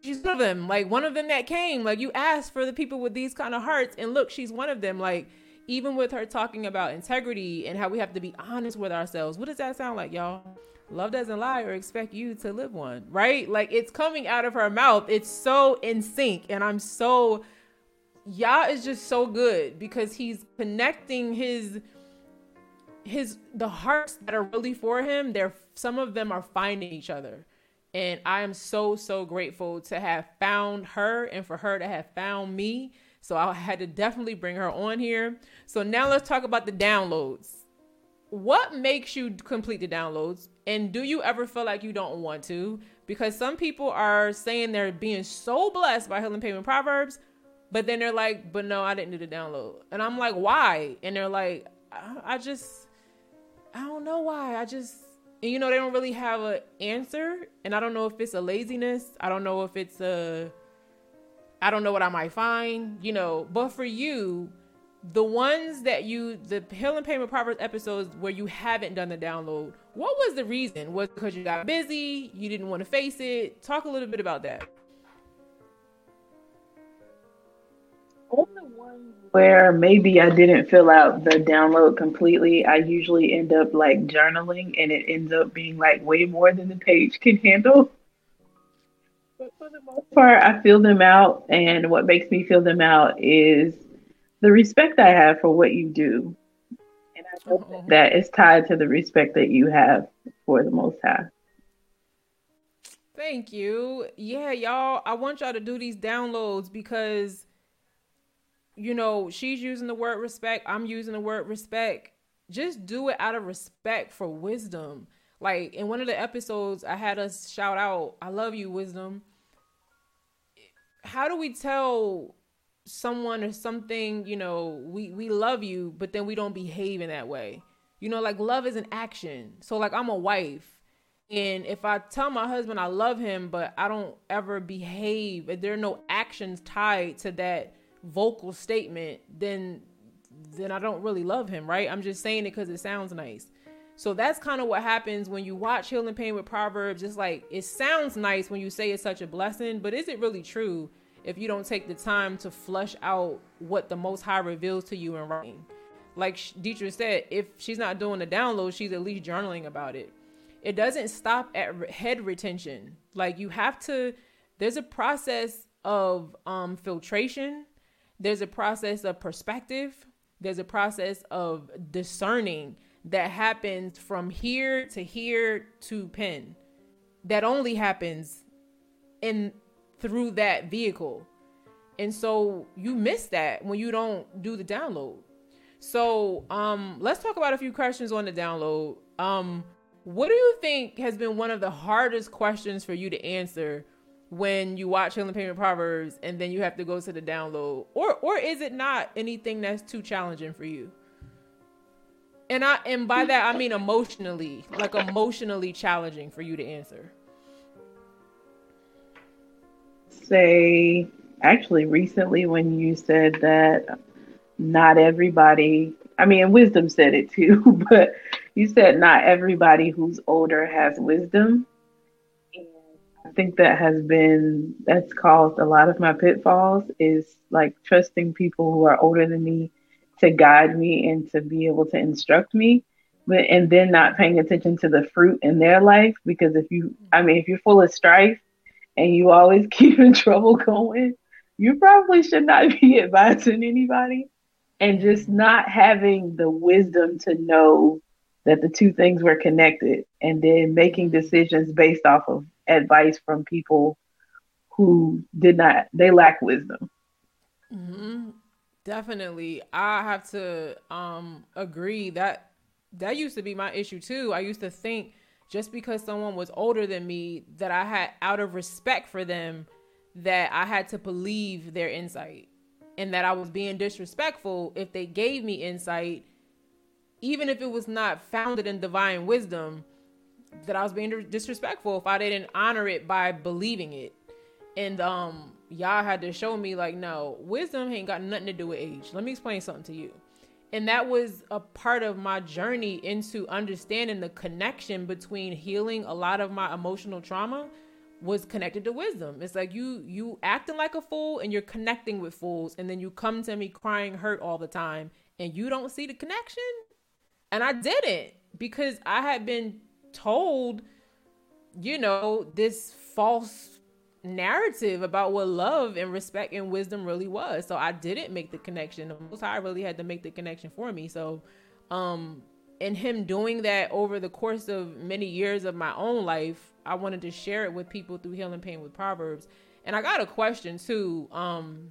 A: she's one of them. Like one of them that came. Like you asked for the people with these kind of hearts, and look, she's one of them. Like even with her talking about integrity and how we have to be honest with ourselves. What does that sound like, y'all? Love doesn't lie or expect you to live one, right? Like it's coming out of her mouth. It's so in sync. And I'm so, Yah is just so good because he's connecting his, his, the hearts that are really for him. They're, some of them are finding each other. And I am so, so grateful to have found her and for her to have found me. So I had to definitely bring her on here. So now let's talk about the downloads what makes you complete the downloads and do you ever feel like you don't want to? Because some people are saying they're being so blessed by healing pain with proverbs but then they're like but no i didn't do the download. And i'm like why? And they're like i, I just i don't know why. I just and you know they don't really have an answer. And i don't know if it's a laziness. I don't know if it's a i don't know what i might find you know. But for you the ones that you the healing pain with proverbs episodes where you haven't done the download what was the reason? Was because you got busy? You didn't want to face it? Talk a little bit about that.
C: On the one where maybe i didn't fill out the download completely i usually end up like journaling and it ends up being like way more than the page can handle. But for the most part i fill them out and what makes me fill them out is the respect I have for what you do. And I hope oh. that is tied to the respect that you have for the Most High.
A: Thank you. Yeah, y'all, I want y'all to do these downloads because, you know, she's using the word respect. I'm using the word respect. Just do it out of respect for wisdom. Like in one of the episodes, I had us shout out, I love you, wisdom. How do we tell someone or something, you know, we we love you, but then we don't behave in that way. You know, like love is an action. So like I'm a wife and if I tell my husband I love him, but I don't ever behave, there are no actions tied to that vocal statement, then then I don't really love him, right? I'm just saying it because it sounds nice. So that's kind of what happens when you watch Healing Pain with Proverbs. It's like it sounds nice when you say it's such a blessing, but is it really true if you don't take the time to flush out what the Most High reveals to you in writing? Like Detra said, if she's not doing the download, she's at least journaling about it it doesn't stop at head retention. Like you have to there's a process of um filtration, there's a process of perspective, there's a process of discerning that happens from here to here to pen. That only happens in through that vehicle. And so you miss that when you don't do the download. So um let's talk about a few questions on the download. Um what do you think has been one of the hardest questions for you to answer when you watch Healing with Proverbs and then you have to go to the download? Or or is it not anything that's too challenging for you? And I and by that I mean emotionally, like emotionally challenging for you to answer.
C: Say actually recently when you said that not everybody I mean wisdom said it too, but you said not everybody who's older has wisdom. And I think that has been that's caused a lot of my pitfalls is like trusting people who are older than me to guide me and to be able to instruct me but and then not paying attention to the fruit in their life because if you I mean if you're full of strife and you always keeping trouble going, you probably should not be advising anybody and just not having the wisdom to know that the two things were connected and then making decisions based off of advice from people who did not they lack wisdom.
A: Mm-hmm. definitely. I have to um agree. That that used to be my issue too. I used to think just because someone was older than me that i had out of respect for them that i had to believe their insight and that i was being disrespectful if they gave me insight even if it was not founded in divine wisdom, that I was being disrespectful if I didn't honor it by believing it. And um Yah had to show me like no, wisdom ain't got nothing to do with age. Let me explain something to you. And that was a part of my journey into understanding the connection between healing a lot of my emotional trauma was connected to wisdom. It's like you you acting like a fool and you're connecting with fools and then you come to me crying hurt all the time and you don't see the connection and I didn't because I had been told, you know, this false narrative about what love and respect and wisdom really was. So I didn't make the connection. The most I really had to make the connection for me. So um and him doing that over the course of many years of my own life, I wanted to share it with people through healing pain with Proverbs. And I got a question too. Um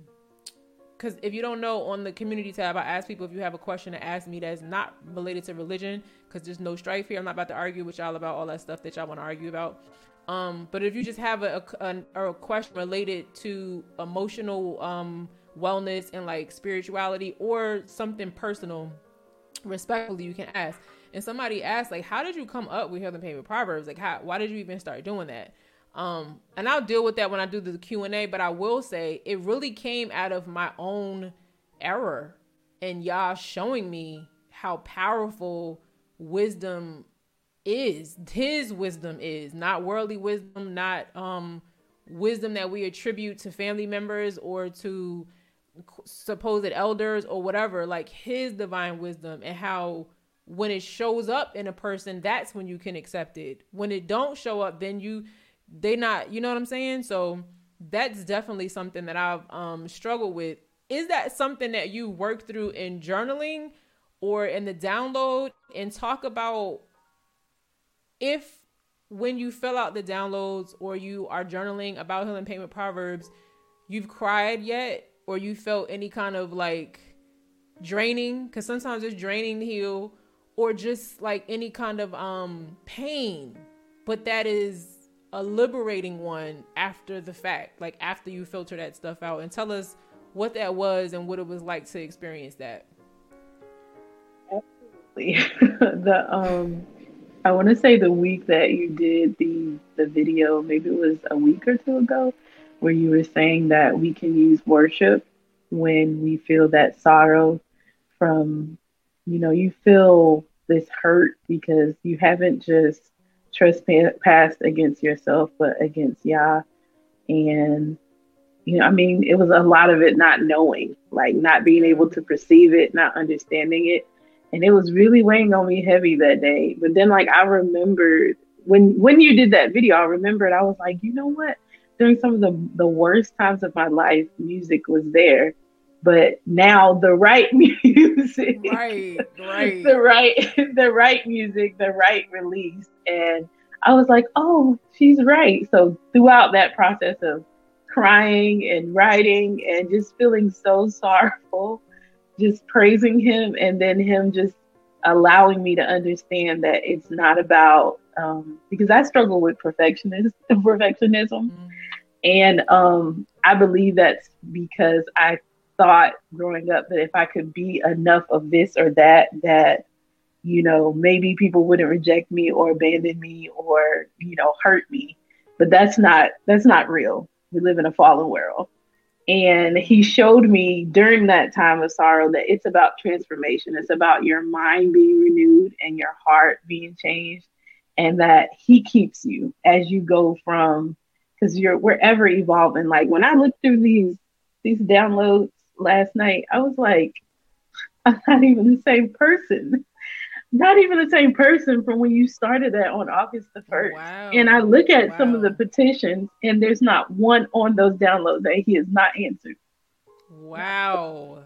A: because if you don't know on the community tab i ask people if you have a question to ask me that's not related to religion because there's no strife here i'm not about to argue with y'all about all that stuff that y'all want to argue about um, but if you just have a, a, a question related to emotional um, wellness and like spirituality or something personal respectfully you can ask and somebody asked like how did you come up with healing pain with proverbs like how why did you even start doing that um, and I'll deal with that when I do the Q and A. But I will say it really came out of my own error and Yah showing me how powerful wisdom is. His wisdom is not worldly wisdom, not um wisdom that we attribute to family members or to supposed elders or whatever. Like his divine wisdom and how when it shows up in a person, that's when you can accept it. When it don't show up, then you they not you know what i'm saying so that's definitely something that i've um struggled with is that something that you work through in journaling or in the download and talk about if when you fill out the downloads or you are journaling about healing pain with proverbs you've cried yet or you felt any kind of like draining because sometimes it's draining to heal or just like any kind of um pain but that is a liberating one after the fact, like after you filter that stuff out, and tell us what that was and what it was like to experience that.
C: Absolutely. the um I want to say the week that you did the the video, maybe it was a week or two ago, where you were saying that we can use worship when we feel that sorrow from, you know, you feel this hurt because you haven't just trespassed against yourself, but against Yah. And, you know, I mean, it was a lot of it not knowing, like not being able to perceive it, not understanding it and it was really weighing on me heavy that day. But then, like, I remembered when when you did that video, I remembered I was like, you know what? During some of the the worst times of my life, music was there. But now the right music,
A: right, right,
C: the right, the right music, the right release, and I was like, oh, she's right. So throughout that process of crying and writing and just feeling so sorrowful just praising him and then him just allowing me to understand that it's not about um, because I struggle with perfectionism, perfectionism, mm-hmm. and um, I believe that's because I thought growing up that if I could be enough of this or that, that you know maybe people wouldn't reject me or abandon me or you know hurt me, but that's not that's not real. We live in a fallen world, and he showed me during that time of sorrow that it's about transformation. It's about your mind being renewed and your heart being changed. And that he keeps you as you go from because you're we're ever evolving. Like when I looked through these these downloads last night, I was like, I'm not even the same person not even the same person from when you started that on August the 1st. Wow. And I look at wow. some of the petitions, and there's not one on those downloads that he has not answered.
A: Wow.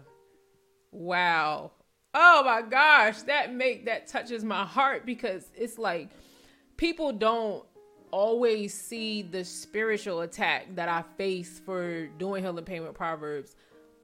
A: Wow. Oh my gosh, that make that touches my heart because it's like people don't always see the spiritual attack that I face for doing healing pain with proverbs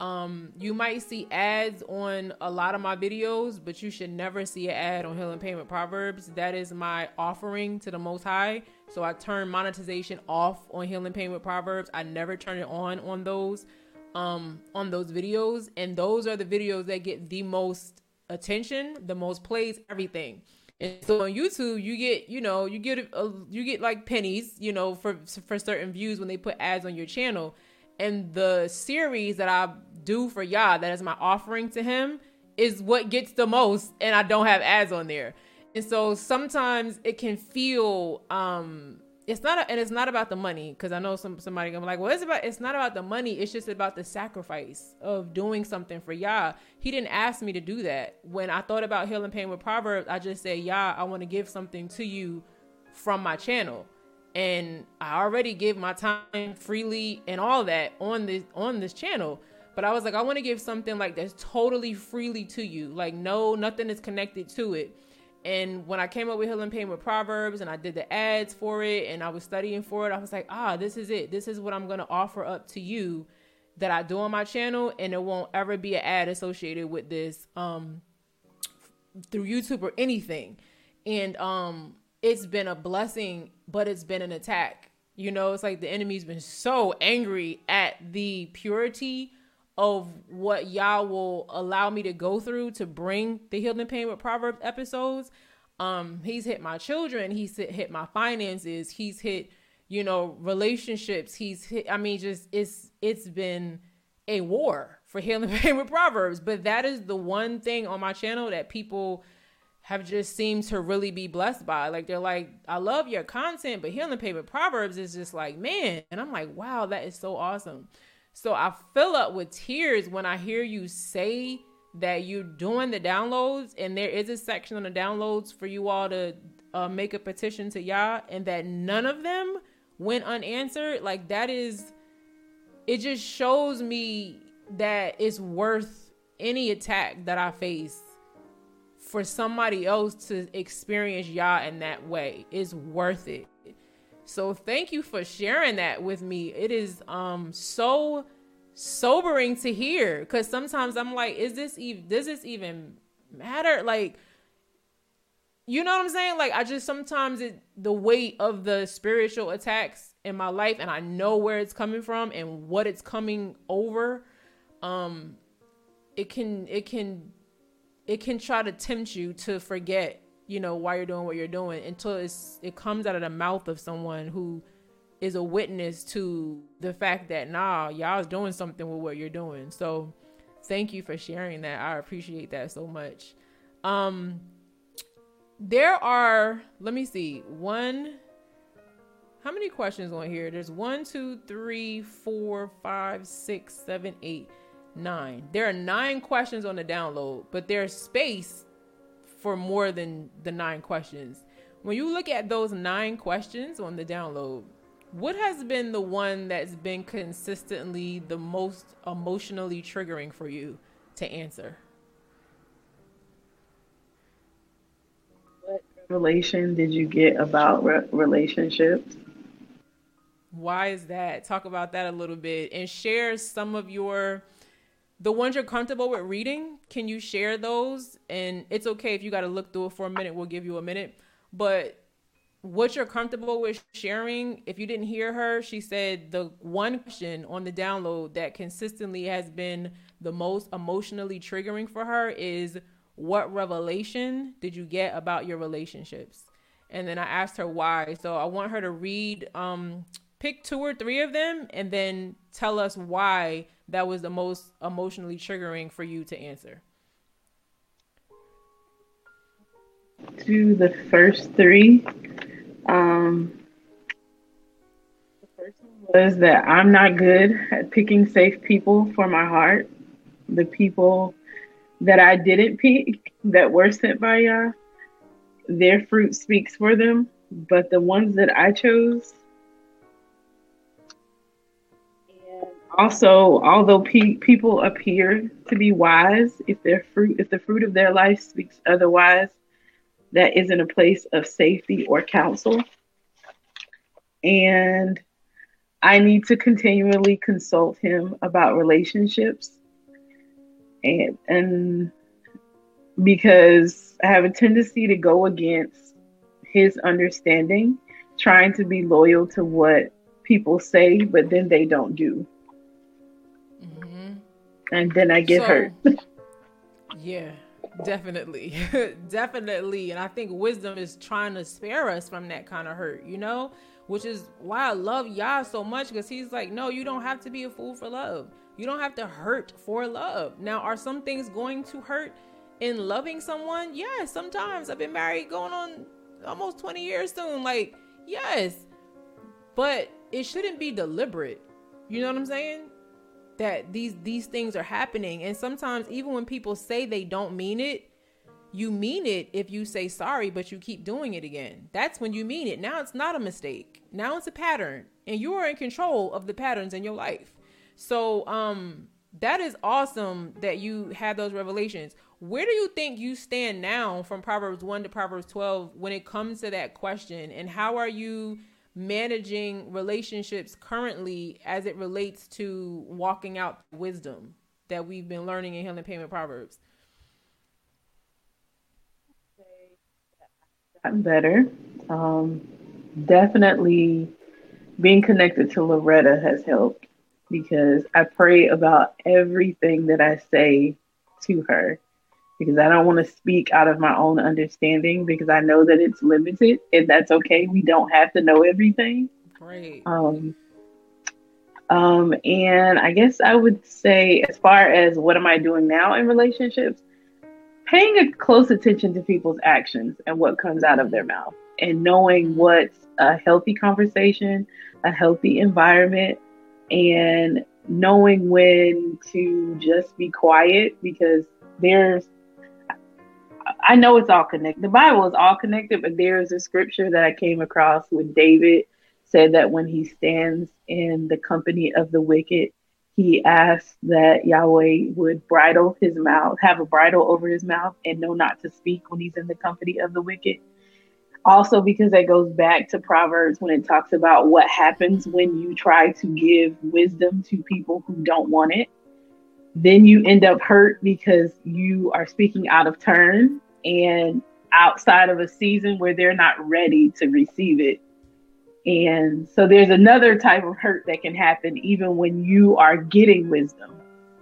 A: um, you might see ads on a lot of my videos, but you should never see an ad on Healing Pain with Proverbs. That is my offering to the Most High. So I turn monetization off on Healing Pain with Proverbs. I never turn it on on those, um, on those videos, and those are the videos that get the most attention, the most plays, everything. And so on YouTube, you get, you know, you get a, you get like pennies, you know, for for certain views when they put ads on your channel and the series that I do for Yah, that is my offering to him, is what gets the most, and I don't have ads on there. And so sometimes it can feel um it's not a, and it's not about the money because I know some somebody gonna be like, well, it's about it's not about the money. It's just about the sacrifice of doing something for Yah. He didn't ask me to do that. When I thought about healing pain with Proverbs, I just said, Yah, I want to give something to you from my channel and I already give my time freely and all that on this on this channel. But I was like, I want to give something like that's totally freely to you. Like, no, nothing is connected to it. And when I came up with Healing Pain with Proverbs and I did the ads for it and I was studying for it, I was like, ah, this is it. This is what I'm gonna offer up to you that I do on my channel, and it won't ever be an ad associated with this um through YouTube or anything. And um it's been a blessing, but it's been an attack. You know, it's like the enemy's been so angry at the purity of what Yah will allow me to go through to bring the healing pain with Proverbs episodes. Um, he's hit my children, he's hit, my finances, he's hit, you know, relationships, he's hit I mean, just it's it's been a war for healing pain with Proverbs. But that is the one thing on my channel that people have just seemed to really be blessed by. Like they're like, I love your content, but healing pain with proverbs is just like, man. And I'm like, wow, that is so awesome. So I fill up with tears when I hear you say that you're doing the downloads, and there is a section on the downloads for you all to uh, make a petition to Yah, and that none of them went unanswered. Like that is, it just shows me that it's worth any attack that I face for somebody else to experience Yah in that way is worth it. So thank you for sharing that with me. It is um so sobering to hear because sometimes I'm like, is this even does this even matter? Like, you know what I'm saying? Like, I just sometimes it the weight of the spiritual attacks in my life, and I know where it's coming from and what it's coming over. um it can it can it can try to tempt you to forget you know why you're doing what you're doing until it's it comes out of the mouth of someone who is a witness to the fact that nah Yah's doing something with what you're doing. So thank you for sharing that. I appreciate that so much. Um there are let me see one how many questions on here? There's one two three four five six seven eight nine there are nine questions on the download but there's space for more than the nine questions when you look at those nine questions on the download what has been the one that's been consistently the most emotionally triggering for you to answer What
C: revelation did you get about re- relationships?
A: Why is that? Talk about that a little bit and share some of your the ones you're comfortable with reading. Can you share those? And it's okay if you got to look through it for a minute. We'll give you a minute. But what you're comfortable with sharing, if you didn't hear her, she said the one question on the download that consistently has been the most emotionally triggering for her is what revelation did you get about your relationships? And then I asked her why. So I want her to read, um, pick two or three of them, and then tell us why that was the most emotionally triggering for you to answer.
C: To the first three, um, the first one was that I'm not good at picking safe people for my heart. The people that I didn't pick that were sent by Yah, their fruit speaks for them. But the ones that I chose, also, although pe- people appear to be wise, if their fruit, if the fruit of their life speaks otherwise, that isn't a place of safety or counsel. And I need to continually consult him about relationships and and because I have a tendency to go against his understanding, trying to be loyal to what people say, but then they don't do. And then I get so, hurt.
A: yeah, definitely. definitely. And I think wisdom is trying to spare us from that kind of hurt, you know? Which is why I love Yah so much because he's like, no, you don't have to be a fool for love. You don't have to hurt for love. Now, are some things going to hurt in loving someone? Yes, sometimes. I've been married going on almost 20 years soon. Like, yes. But it shouldn't be deliberate. You know what I'm saying? That these these things are happening and sometimes even when people say they don't mean it, you mean it if you say sorry but you keep doing it again. That's when you mean it. Now it's not a mistake. Now it's a pattern and you are in control of the patterns in your life. So um that is awesome that you had those revelations. Where do you think you stand now from Proverbs 1 to Proverbs 12 when it comes to that question? And how are you managing relationships currently as it relates to walking out wisdom that we've been learning in Healing Pain with Proverbs?
C: Gotten better. Um, definitely being connected to Loretta has helped because I pray about everything that I say to her because I don't want to speak out of my own understanding because I know that it's limited and that's okay. We don't have to know everything.
A: Great.
C: Um, um, and I guess I would say, as far as what am I doing now in relationships, paying a close attention to people's actions and what comes out of their mouth and knowing what's a healthy conversation, a healthy environment, and knowing when to just be quiet because there's I know it's all connected. The Bible is all connected, but there is a scripture that I came across when David said that when he stands in the company of the wicked, he asks that Yahweh would bridle his mouth, have a bridle over his mouth, and know not to speak when he's in the company of the wicked also because that goes back to proverbs when it talks about what happens when you try to give wisdom to people who don't want it then you end up hurt because you are speaking out of turn and outside of a season where they're not ready to receive it and so there's another type of hurt that can happen even when you are getting wisdom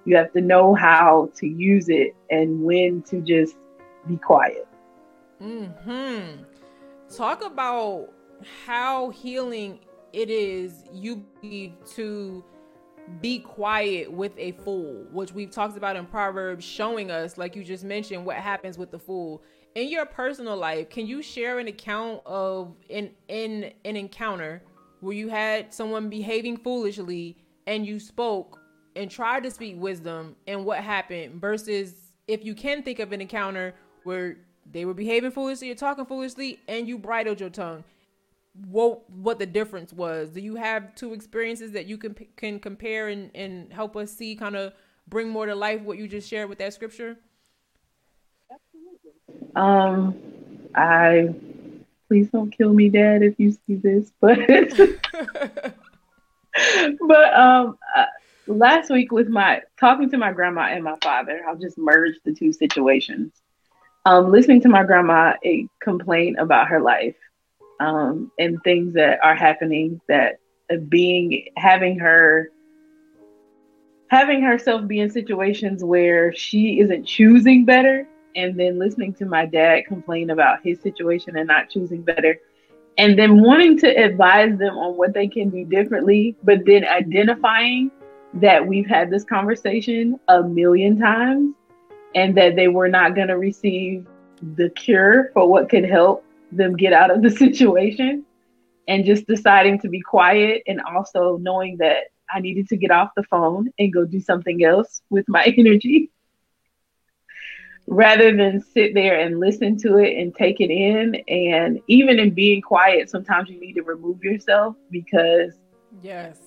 C: You have to know how to use it and when to just be quiet.
A: Hmm. Talk about how healing it is you be to be quiet with a fool, which we've talked about in Proverbs, showing us, like you just mentioned, what happens with the fool. In your personal life, can you share an account of in in an encounter where you had someone behaving foolishly and you spoke and tried to speak wisdom and what happened versus if you can think of an encounter where they were behaving foolishly or talking foolishly and you bridled your tongue what what the difference was. Do you have two experiences that you can can compare and and help us see kind of bring more to life what you just shared with that scripture? Absolutely.
C: um i please don't kill me dad if you see this but but um uh, last week with my talking to my grandma and my father i'll just merge the two situations. Um listening to my grandma a complain about her life um, and things that are happening that uh, being having her having herself be in situations where she isn't choosing better and then listening to my dad complain about his situation and not choosing better and then wanting to advise them on what they can do differently but then identifying that we've had this conversation a million times and that they were not going to receive the cure for what could help them get out of the situation and just deciding to be quiet and also knowing that I needed to get off the phone and go do something else with my energy. Rather than sit there and listen to it and take it in. And even in being quiet sometimes you need to remove yourself because
A: yes.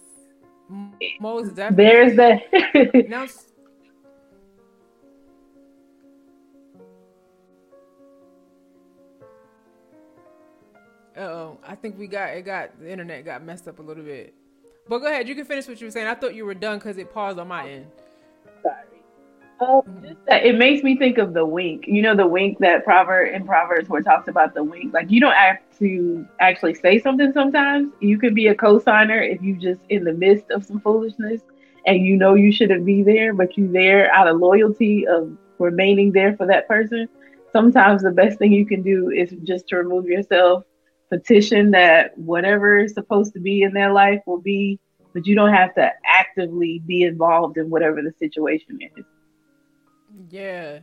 A: Most definitely.
C: there's that
A: oh, I think we got it. Got the internet got messed up a little bit. But go ahead. You can finish what you were saying. I thought you were done because it paused on my end.
C: Sorry. Oh, it makes me think of the wink. You know the wink that proverb in Proverbs where it talks about the wink. Like you don't have to actually say something. Sometimes you could be a co-signer if you just in the midst of some foolishness and you know you shouldn't be there, but you there out of loyalty of remaining there for that person. Sometimes the best thing you can do is just to remove yourself petition that whatever is supposed to be in their life will be, but you don't have to actively be involved in whatever the situation is.
A: Yeah.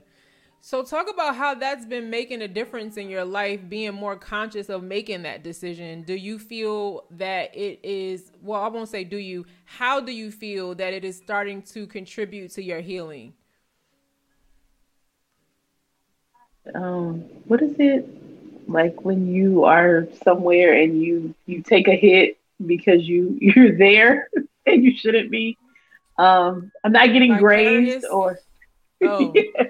A: So talk about how that's been making a difference in your life, being more conscious of making that decision. Do you feel that it is well, I won't say do you, how do you feel that it is starting to contribute to your healing?
C: Um, what is it? Like when you are somewhere and you you take a hit because you you're there and you shouldn't be. Um, I'm not getting grazed or. Oh. yeah.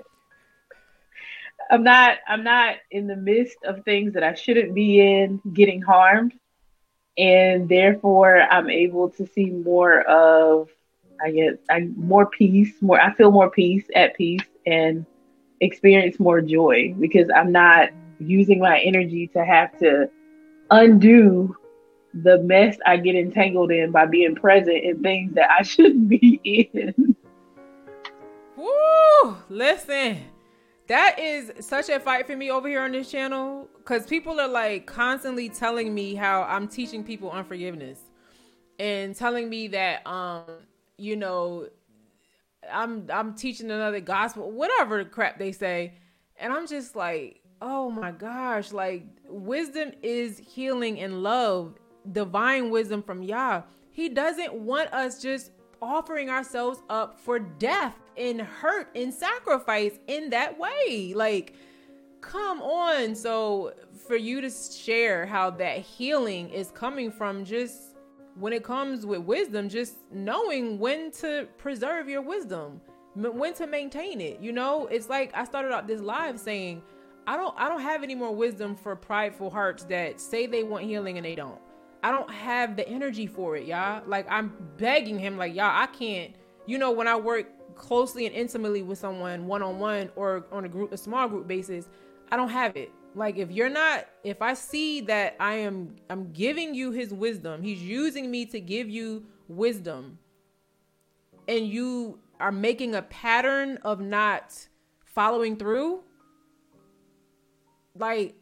C: I'm not. I'm not in the midst of things that I shouldn't be in, getting harmed, and therefore I'm able to see more of. I get I more peace. More. I feel more peace at peace and experience more joy because I'm not using my energy to have to undo the mess I get entangled in by being present in things that I shouldn't be in.
A: Woo! Listen, that is such a fight for me over here on this channel because people are like constantly telling me how I'm teaching people unforgiveness and telling me that, um, you know, I'm I'm teaching another gospel, whatever crap they say, and I'm just like, oh my gosh, like wisdom is healing and love, divine wisdom from Yah. He doesn't want us just offering ourselves up for death and hurt and sacrifice in that way. Like, come on. So, for you to share how that healing is coming from just when it comes with wisdom, just knowing when to preserve your wisdom, when to maintain it. You know, it's like I started out this live saying, I don't I don't have any more wisdom for prideful hearts that say they want healing and they don't. I don't have the energy for it, y'all. Like I'm begging him, like y'all, I can't. You know, when I work closely and intimately with someone one on one or on a group, a small group basis, I don't have it. Like if you're not, if I see that I am, I'm giving you His wisdom. He's using me to give you wisdom, and you are making a pattern of not following through, like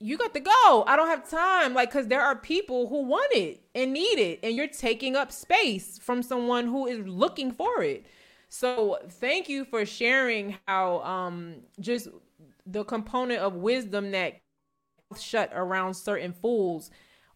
A: you got to go. I don't have time. Like, cause there are people who want it and need it, and you're taking up space from someone who is looking for it. So thank you for sharing how um just the component of wisdom that shut around certain fools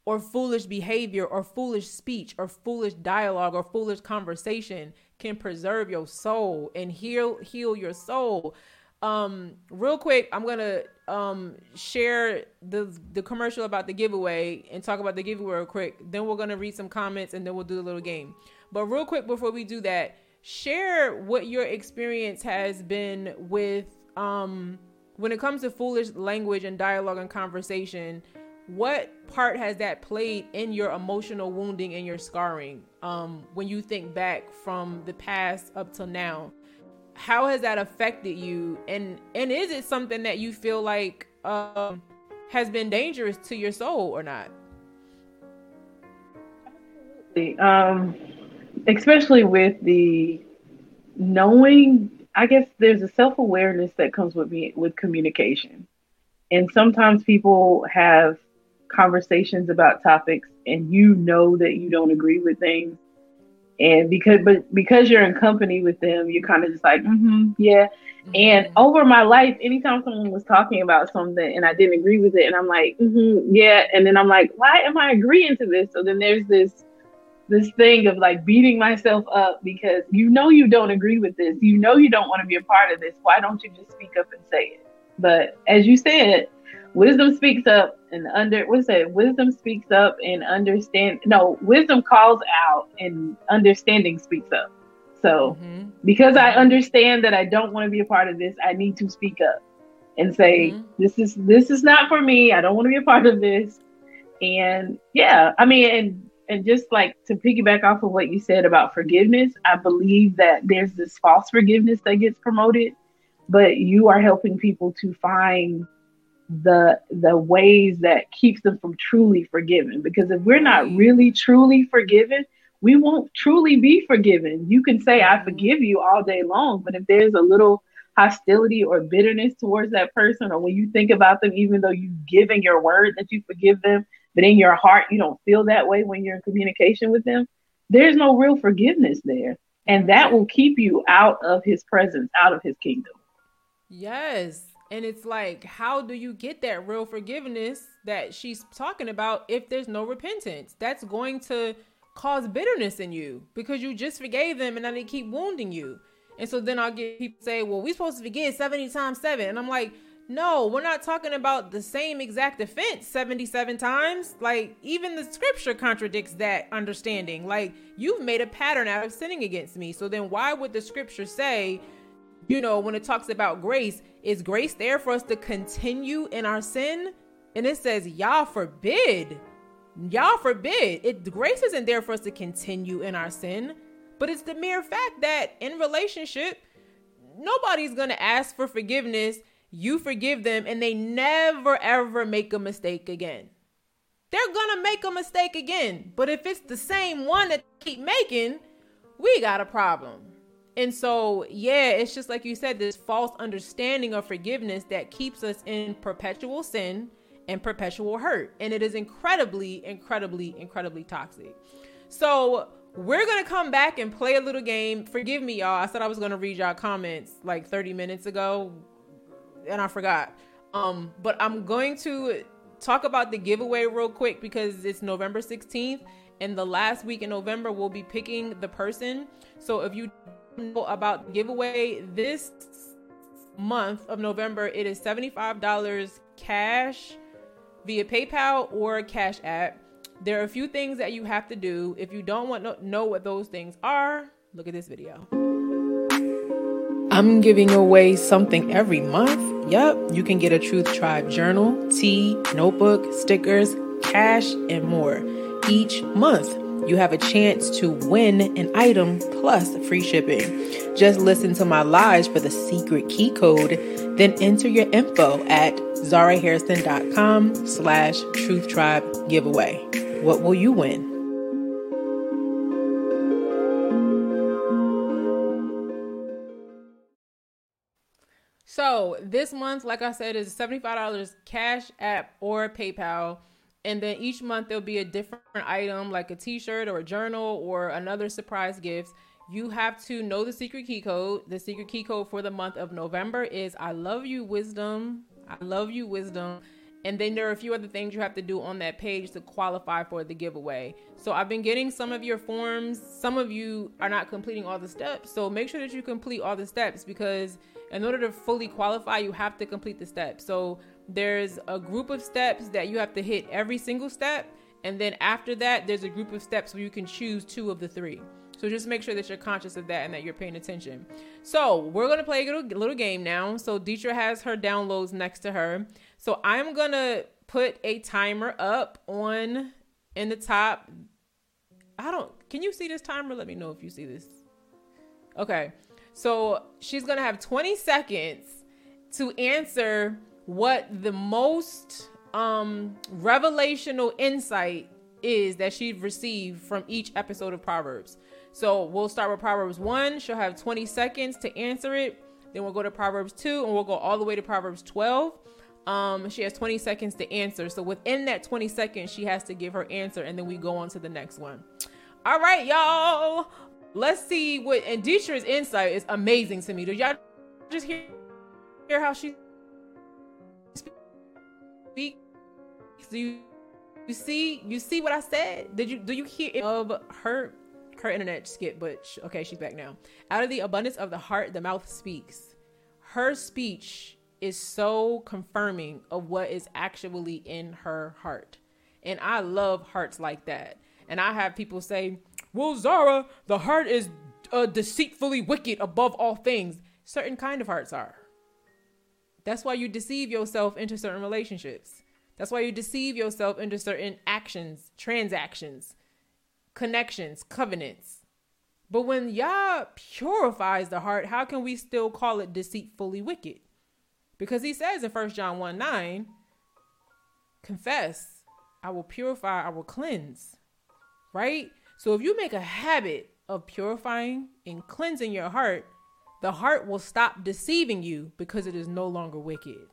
A: or foolish behavior or foolish speech or foolish dialogue or foolish conversation can preserve your soul and heal heal your soul um real quick i'm gonna um share the the commercial about the giveaway and talk about the giveaway real quick. Then we're gonna read some comments and then we'll do a little game. But real quick before we do that share what your experience has been with um when it comes to foolish language and dialogue and conversation what part has that played in your emotional wounding and your scarring um, when you think back from the past up till now how has that affected you? And and is it something that you feel like um, has been dangerous to your soul or not?
C: Um especially with the knowing i guess there's a self-awareness that comes with me with communication. And sometimes people have conversations about topics and you know that you don't agree with things and because but because you're in company with them you're kind of just like mm-hmm, yeah. Mm-hmm. and over my life anytime someone was talking about something and i didn't agree with it and i'm like mm-hmm, yeah and then i'm like why am i agreeing to this? So then there's this this thing of like beating myself up because you know you don't agree with this. You know you don't want to be a part of this. Why don't you just speak up and say it? But as you said wisdom speaks up and under what's that wisdom speaks up and understand no wisdom calls out and understanding speaks up so mm-hmm. because i understand that i don't want to be a part of this i need to speak up and say mm-hmm. this is this is not for me i don't want to be a part of this and yeah i mean and and just like to piggyback off of what you said about forgiveness i believe that there's this false forgiveness that gets promoted but you are helping people to find the the ways that keeps them from truly forgiven because if we're not mm. really truly forgiven we won't truly be forgiven you can say i mm-hmm. forgive you all day long but if there's a little hostility or bitterness towards that person or when you think about them even though you've given your word that you forgive them but in your heart you don't feel that way when you're in communication with them there's no real forgiveness there. And that will keep you out of his presence out of his kingdom.
A: Yes and it's like, how do you get that real forgiveness that she's talking about if there's no repentance? That's going to cause bitterness in you because you just forgave them and now they keep wounding you. And so then I'll get people say, well, we're supposed to forgive 70 times seven. And I'm like, no, we're not talking about the same exact offense 77 times. Like, even the scripture contradicts that understanding. Like, you've made a pattern out of sinning against me. So then why would the scripture say, you know, when it talks about grace, is grace there for us to continue in our sin? And it says, Yah forbid. Yah forbid. It grace isn't there for us to continue in our sin, but it's the mere fact that in relationship, nobody's gonna ask for forgiveness. You forgive them, and they never ever make a mistake again. They're gonna make a mistake again. But if it's the same one that keep making, we got a problem. And so, yeah, it's just like you said, this false understanding of forgiveness that keeps us in perpetual sin and perpetual hurt. And it is incredibly, incredibly, incredibly toxic. So, we're going to come back and play a little game. Forgive me, y'all. I said I was going to read y'all comments like 30 minutes ago and I forgot. Um, but I'm going to talk about the giveaway real quick because it's November 16th and the last week in November we'll be picking the person. So if you about giveaway this month of November, it is $75 cash via PayPal or Cash App. There are a few things that you have to do. If you don't want to know what those things are, look at this video. I'm giving away something every month. Yep, you can get a Truth Tribe journal, tea, notebook, stickers, cash, and more each month you have a chance to win an item plus free shipping. Just listen to my lives for the secret key code, then enter your info at zarahairston.com slash truth tribe giveaway. What will you win? So this month, like I said, is $75 cash app or PayPal and then each month there'll be a different item like a t-shirt or a journal or another surprise gift. You have to know the secret key code. The secret key code for the month of November is I love you wisdom. I love you wisdom. And then there are a few other things you have to do on that page to qualify for the giveaway. So I've been getting some of your forms. Some of you are not completing all the steps. So make sure that you complete all the steps because in order to fully qualify, you have to complete the steps. So there's a group of steps that you have to hit every single step. And then after that, there's a group of steps where you can choose two of the three. So just make sure that you're conscious of that and that you're paying attention. So we're gonna play a little, little game now. So Detra has her downloads next to her. So I'm gonna put a timer up on in the top. I don't. Can you see this timer? Let me know if you see this. Okay. So she's gonna have 20 seconds to answer what the most um revelational insight is that she's received from each episode of Proverbs. So we'll start with Proverbs 1. She'll have 20 seconds to answer it. Then we'll go to Proverbs 2 and we'll go all the way to Proverbs 12. Um, she has 20 seconds to answer. So within that 20 seconds, she has to give her answer and then we go on to the next one. All right, y'all. Let's see what and Detra's insight is amazing to me. Did y'all just hear, hear how she speaks? Do you you see you see what I said? Did you do you hear of her her internet skip, but okay, she's back now. Out of the abundance of the heart, the mouth speaks. Her speech is so confirming of what is actually in her heart. And I love hearts like that. And I have people say, Well, Zara, the heart is uh, deceitfully wicked above all things. Certain kind of hearts are. That's why you deceive yourself into certain relationships. That's why you deceive yourself into certain actions, transactions, connections, covenants. But when Yah purifies the heart, how can we still call it deceitfully wicked? Because he says in 1 John 1 9, confess, I will purify, I will cleanse. Right? So if you make a habit of purifying and cleansing your heart, the heart will stop deceiving you because it is no longer wicked.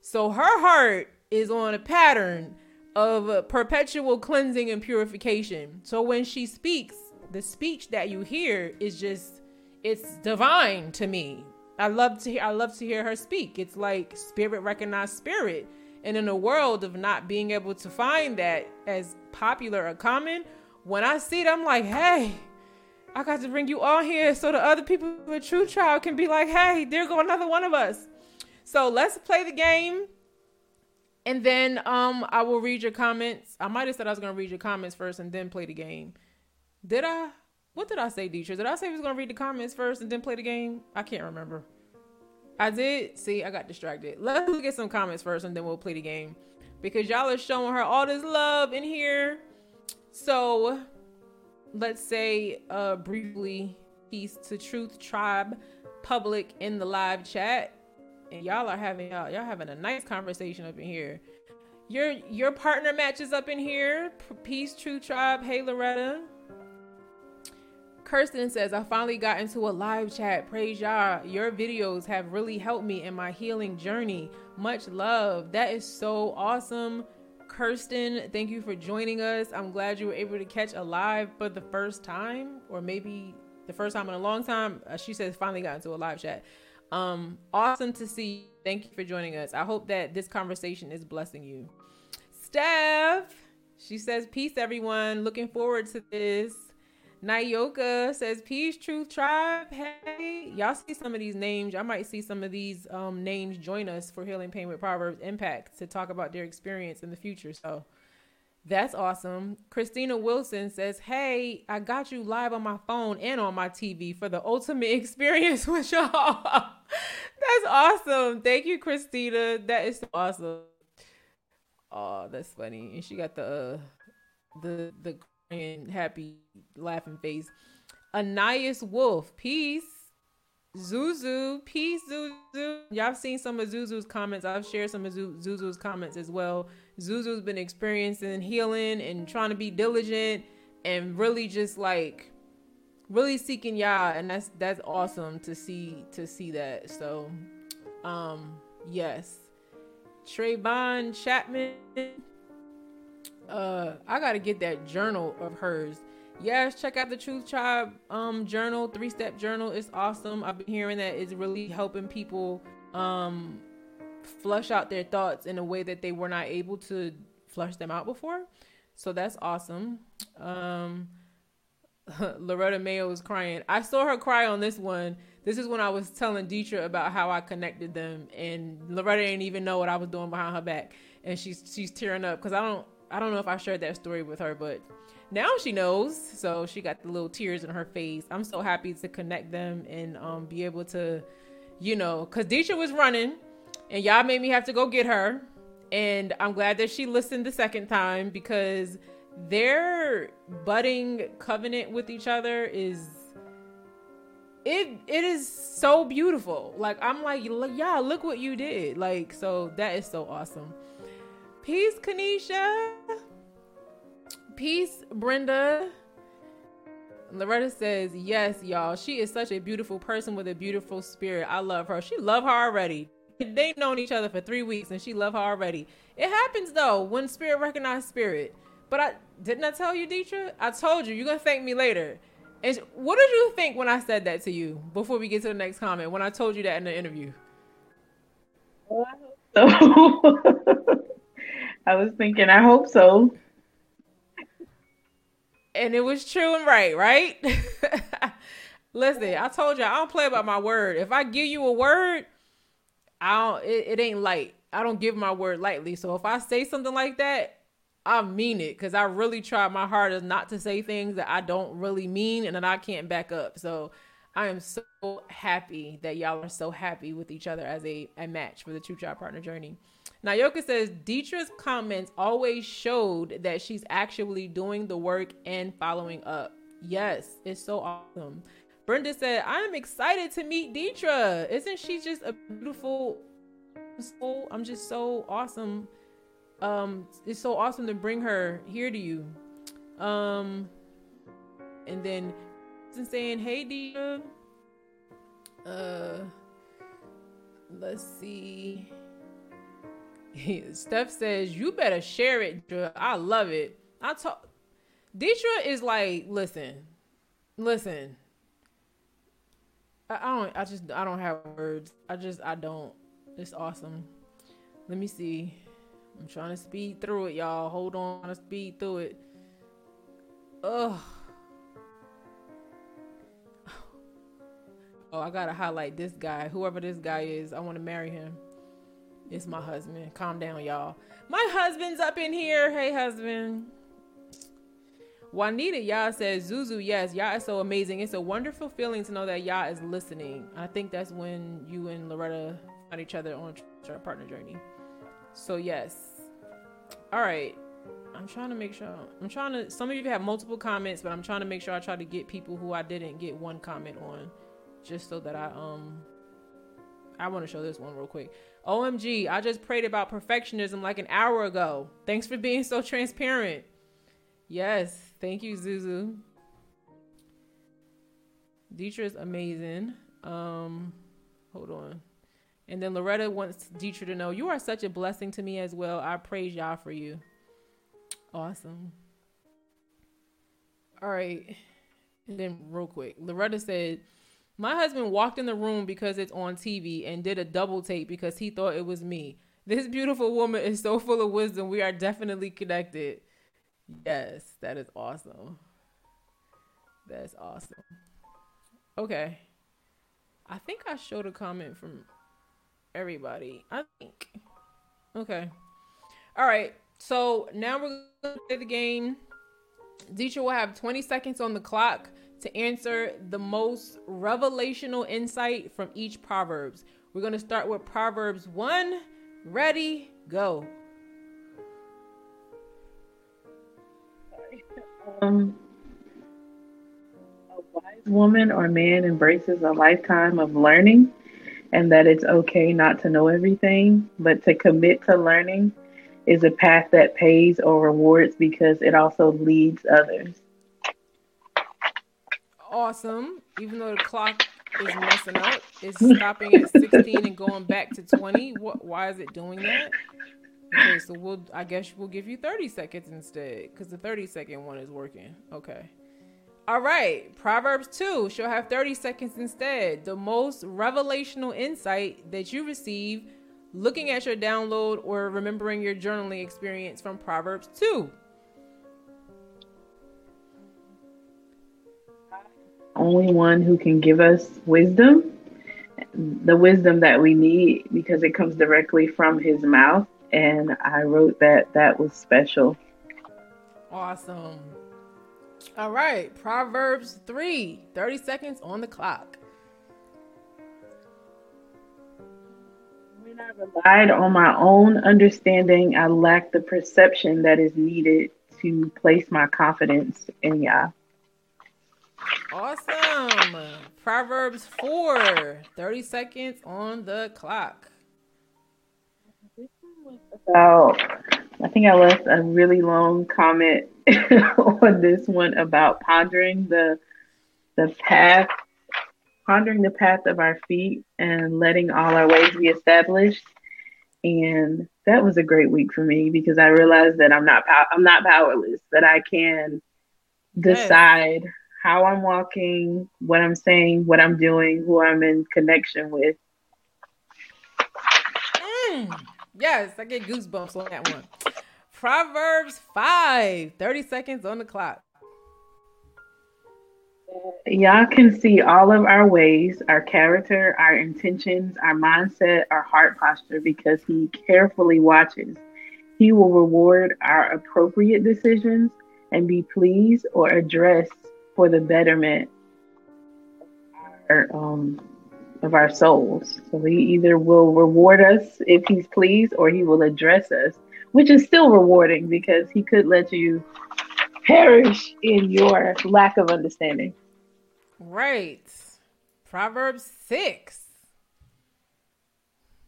A: So her heart is on a pattern of perpetual cleansing and purification. So when she speaks, the speech that you hear is just it's divine to me. I love to hear I love to hear her speak. It's like spirit recognized spirit. And in a world of not being able to find that as popular or common, when I see it, I'm like, hey, I got to bring you all here so the other people with Truth Tribe can be like, hey, there go another one of us. So let's play the game. And then um I will read your comments. I might have said I was gonna read your comments first and then play the game. Did I? What did I say, Detra? Did I say we was gonna read the comments first and then play the game? I can't remember. I did. See, I got distracted. Let's look at some comments first and then we'll play the game. Because y'all are showing her all this love in here. So let's say uh briefly peace to Truth Tribe public in the live chat and y'all are having y'all, y'all having a nice conversation up in here. Your your partner matches up in here. Peace, Truth Tribe. Hey, Loretta. Kirsten says, I finally got into a live chat. Praise Yah. Your videos have really helped me in my healing journey. Much love. That is so awesome. Kirsten, thank you for joining us. I'm glad you were able to catch a live for the first time, or maybe the first time in a long time. Uh, she says, finally got into a live chat. Um, awesome to see. Thank you for joining us. I hope that this conversation is blessing you. Steph, she says, Peace, everyone. Looking forward to this. Nayoka says, Peace, Truth Tribe. Hey, y'all see some of these names. I might see some of these um, names join us for Healing Pain with Proverbs Impact to talk about their experience in the future. So that's awesome. Christina Wilson says, Hey, I got you live on my phone and on my TV for the ultimate experience with y'all. that's awesome. Thank you, Christina. That is so awesome. Oh, that's funny. And she got the uh, the the crying, happy, laughing face. Anais Wolf, peace. Zuzu, peace, Zuzu. Y'all seen some of Zuzu's comments. I've shared some of Zuzu's comments as well. Zuzu's been experiencing healing and trying to be diligent and really just like really seeking Yah and that's that's awesome to see to see that. So Um, yes. Trayvon Chapman. Uh, I gotta get that journal of hers. Yes, check out the Truth Tribe um journal, three step journal. It's awesome. I've been hearing that it's really helping people um flush out their thoughts in a way that they were not able to flush them out before. So that's awesome. Um Loretta Mayo was crying. I saw her cry on this one. This is when I was telling Detra about how I connected them, and Loretta didn't even know what I was doing behind her back, and she's she's tearing up because I don't I don't know if I shared that story with her, but now she knows. So she got the little tears in her face. I'm so happy to connect them and um, be able to, you know, because Detra was running, and y'all made me have to go get her, and I'm glad that she listened the second time because their budding covenant with each other is it it is so beautiful like i'm like yeah look what you did like so that is so awesome peace kanisha peace brenda loretta says yes y'all she is such a beautiful person with a beautiful spirit i love her she love her already they've known each other for three weeks and she love her already it happens though when spirit recognize spirit but I didn't I tell you, Detra? I told you you're gonna thank me later. And what did you think when I said that to you before we get to the next comment? When I told you that in the interview?
C: So. I was thinking, I hope so.
A: And it was true and right, right? Listen, I told you I don't play about my word. If I give you a word, I don't. It, it ain't light. I don't give my word lightly. So if I say something like that, I mean it because I really try my hardest not to say things that I don't really mean and that I can't back up. So I am so happy that y'all are so happy with each other as a, a match for the Truth Tribe Partner Journey. Now, Yoka says Detra's comments always showed that she's actually doing the work and following up. Yes, it's so awesome. Brenda said, I am excited to meet Detra. Isn't she just a beautiful soul? I'm just so awesome um it's so awesome to bring her here to you um and then saying hey Dia uh let's see Steph says you better share it I love it I talk Detra is like listen listen I, I don't I just I don't have words I just I don't it's awesome let me see I'm trying to speed through it, y'all. Hold on to speed through it. Ugh. Oh, I gotta highlight this guy. Whoever this guy is, I want to marry him. It's my husband. Calm down, y'all. My husband's up in here. Hey, husband. Juanita Yah says, Zuzu, yes, Yah is so amazing. It's a wonderful feeling to know that Yah is listening. I think that's when you and Loretta find each other on a partner journey. So, yes, all right. I'm trying to make sure. I'm trying to. Some of you have multiple comments, but I'm trying to make sure I try to get people who I didn't get one comment on, just so that I um. I want to show this one real quick. OMG, I just prayed about perfectionism like an hour ago. Thanks for being so transparent. Yes, thank you, Zuzu. Detra is amazing. Um, hold on. And then Loretta wants Detra to know, You are such a blessing to me as well. I praise Yah for you. Awesome. All right. And then, real quick, Loretta said, My husband walked in the room because it's on TV and did a double take because he thought it was me. This beautiful woman is so full of wisdom. We are definitely connected. Yes, that is awesome. That's awesome. Okay. I think I showed a comment from everybody. I think. Okay. All right. So now we're gonna play the game. Detra will have 20 seconds on the clock to answer the most revelational insight from each Proverbs. We're gonna start with Proverbs 1. Ready, go.
C: Um, a wise woman or man embraces a lifetime of learning and that it's okay not to know everything, but to commit to learning is a path that pays or rewards because it also leads others.
A: Awesome. Even though the clock is messing up. It's stopping at 16 and going back to 20. What? Why is it doing that? Okay, so we'll. I guess we'll give you 30 seconds instead, because the 30 second one is working. Okay. All right. Proverbs 2. She'll have 30 seconds instead. The most revelational insight that you receive looking at your download or remembering your journaling experience from Proverbs 2.
C: Only one who can give us wisdom, the wisdom that we need because it comes directly from his mouth. And I wrote that that was special.
A: Awesome. All right. Proverbs 3, 30 seconds on the clock.
C: When I relied on my own understanding, I lacked the perception that is needed to place my confidence in Yah.
A: Awesome. Proverbs 4, 30 seconds on the clock.
C: About, I think I left a really long comment on this one about pondering the the path, pondering the path of our feet, and letting all our ways be established. And that was a great week for me because I realized that I'm not I'm not powerless. That I can decide yes. How I'm walking, what I'm saying, what I'm doing, who I'm in connection with.
A: Mm, yes, I get goosebumps on that one. Proverbs 5, 30 seconds on the clock.
C: Yah can see all of our ways, our character, our intentions, our mindset, our heart posture because he carefully watches. He will reward our appropriate decisions and be pleased or addressed for the betterment of our, um, of our souls. So he either will reward us if he's pleased or he will address us which is still rewarding because he could let you perish in your lack of understanding.
A: Right. Proverbs 6.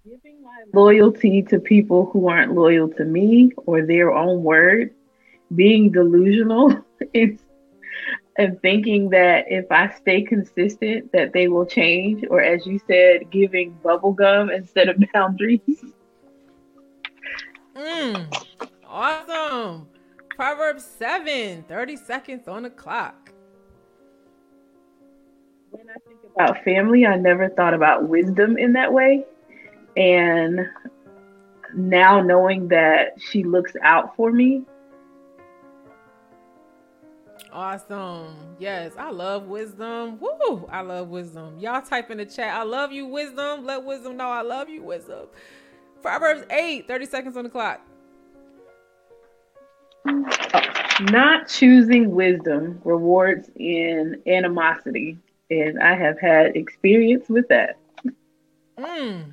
C: Giving my loyalty to people who aren't loyal to me or their own word, being delusional and thinking that if I stay consistent that they will change or as you said giving bubble gum instead of boundaries.
A: Mm, awesome. Proverbs 7, 30 seconds on the clock.
C: When I think about family, I never thought about wisdom in that way. And now knowing that she looks out for me.
A: Awesome. Yes, I love wisdom. Woo! I love wisdom. Y'all type in the chat. I love you, wisdom. Let wisdom know I love you, wisdom. Proverbs 8, 30 seconds on the clock.
C: Not choosing wisdom rewards in animosity, and I have had experience with that.
A: Mm.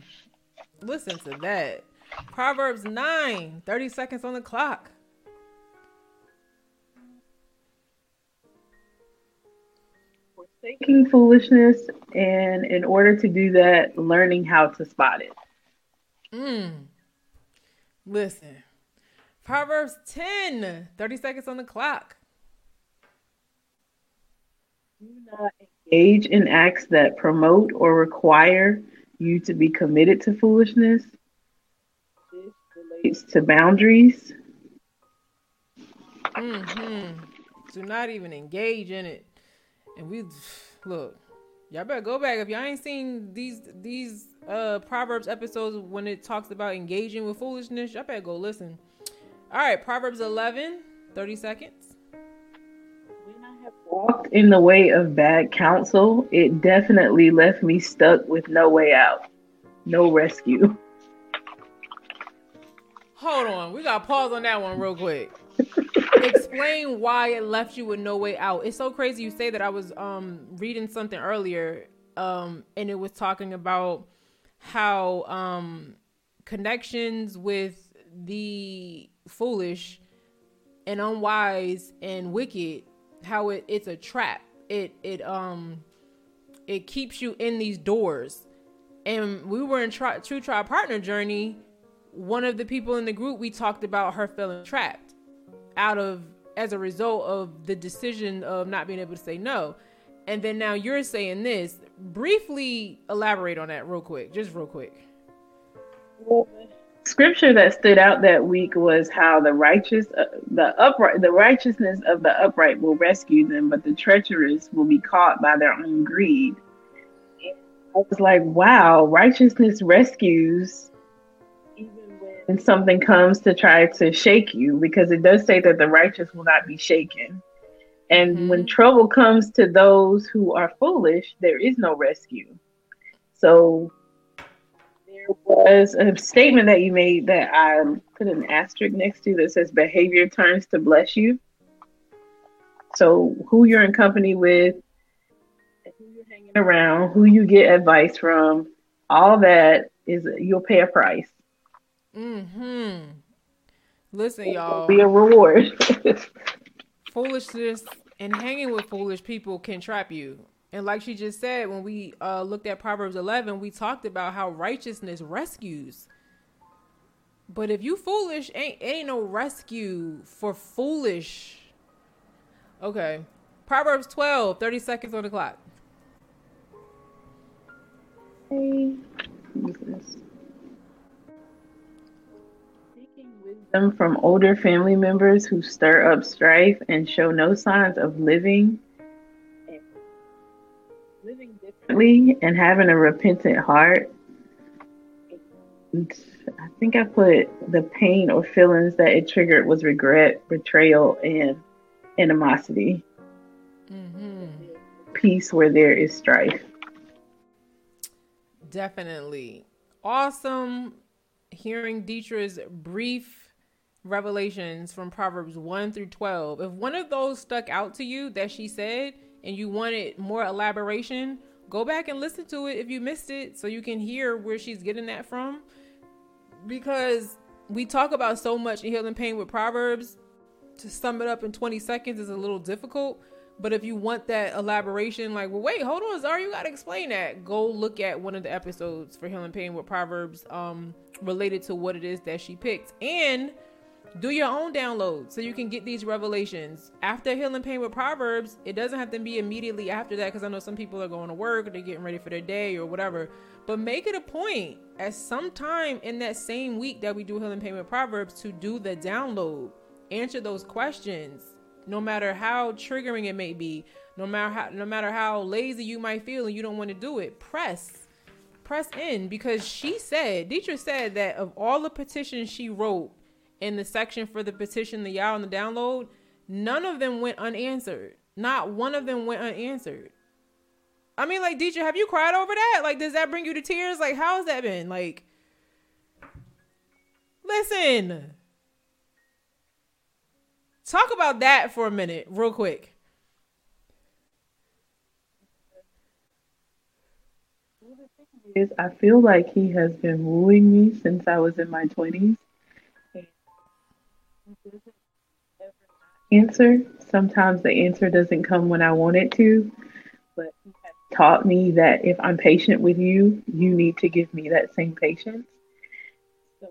A: Listen to that. Proverbs 9, 30 seconds on the clock.
C: Forsaking foolishness, and in order to do that, learning how to spot it.
A: Mm. Listen. Proverbs 10, 30 seconds on the clock.
C: Do not engage in acts that promote or require you to be committed to foolishness. This relates to boundaries.
A: Mm-hmm. Do not even engage in it. And we look, y'all better go back if y'all ain't seen these these uh Proverbs episodes when it talks about engaging with foolishness, y'all better go listen. All right, Proverbs 11, 30 seconds.
C: When I have walked in the way of bad counsel, it definitely left me stuck with no way out, no rescue.
A: Hold on, we got to pause on that one real quick. Explain why it left you with no way out. It's so crazy you say that. I was um reading something earlier, um, and it was talking about how um, connections with the foolish and unwise and wicked, how it, it's a trap. It it um it keeps you in these doors. And we were in tri- Truth Tribe Partner Journey. One of the people in the group, we talked about her feeling trapped out of as a result of the decision of not being able to say no. And then now you're saying this. Briefly elaborate on that real quick, just real quick.
C: Scripture that stood out that week was how the righteous, uh, the upright, the righteousness of the upright will rescue them, but the treacherous will be caught by their own greed. I was like, wow, righteousness rescues when something comes to try to shake you, because it does say that the righteous will not be shaken. And mm-hmm. when trouble comes to those who are foolish, there is no rescue. So there was a statement that you made that I put an asterisk next to that says behavior turns to bless you. So who you're in company with, who you're hanging around, who you get advice from, all that is you'll pay a price.
A: Hmm. Listen, y'all.
C: Be a reward.
A: foolishness and hanging with foolish people can trap you. And like she just said, when we uh, looked at Proverbs 11, we talked about how righteousness rescues. But if you foolish, ain't ain't no rescue for foolish. Okay. Proverbs 12, 30 seconds on the clock.
C: Hey them from older family members who stir up strife and show no signs of living living differently and having a repentant heart. I think I put the pain or feelings that it triggered was regret, betrayal, and animosity. Mm-hmm. Peace where there is strife.
A: Definitely. Awesome hearing Detra's brief revelations from Proverbs 1 through 12, if one of those stuck out to you that she said and you wanted more elaboration, go back and listen to it if you missed it so you can hear where she's getting that from. Because we talk about so much in Healing Pain with Proverbs. To sum it up in 20 seconds is a little difficult. But if you want that elaboration, like, well, wait, hold on, Zara, you gotta explain that. Go look at one of the episodes for Healing Pain with Proverbs, um, related to what it is that she picked. And do your own download so you can get these revelations. After healing pain with proverbs it doesn't have to be immediately after that because i know some people are going to work or they're getting ready for their day or whatever. But make it a point at some time in that same week that we do healing pain with proverbs to do the download. Answer those questions no matter how triggering it may be no matter how no matter how lazy you might feel and you don't want to do it press press in because she said Detra said that of all the petitions she wrote in the section for the petition, the Yah and the download, none of them went unanswered. Not one of them went unanswered. I mean, like, Detra, have you cried over that? Like, does that bring you to tears? Like, how has that been? Like, listen. Talk about that for a minute, real quick.
C: Is I feel like he has been wooing me since I was in my twenties answer. Sometimes the answer doesn't come when I want it to, but he has taught me that if I'm patient with you, you need to give me that same patience. So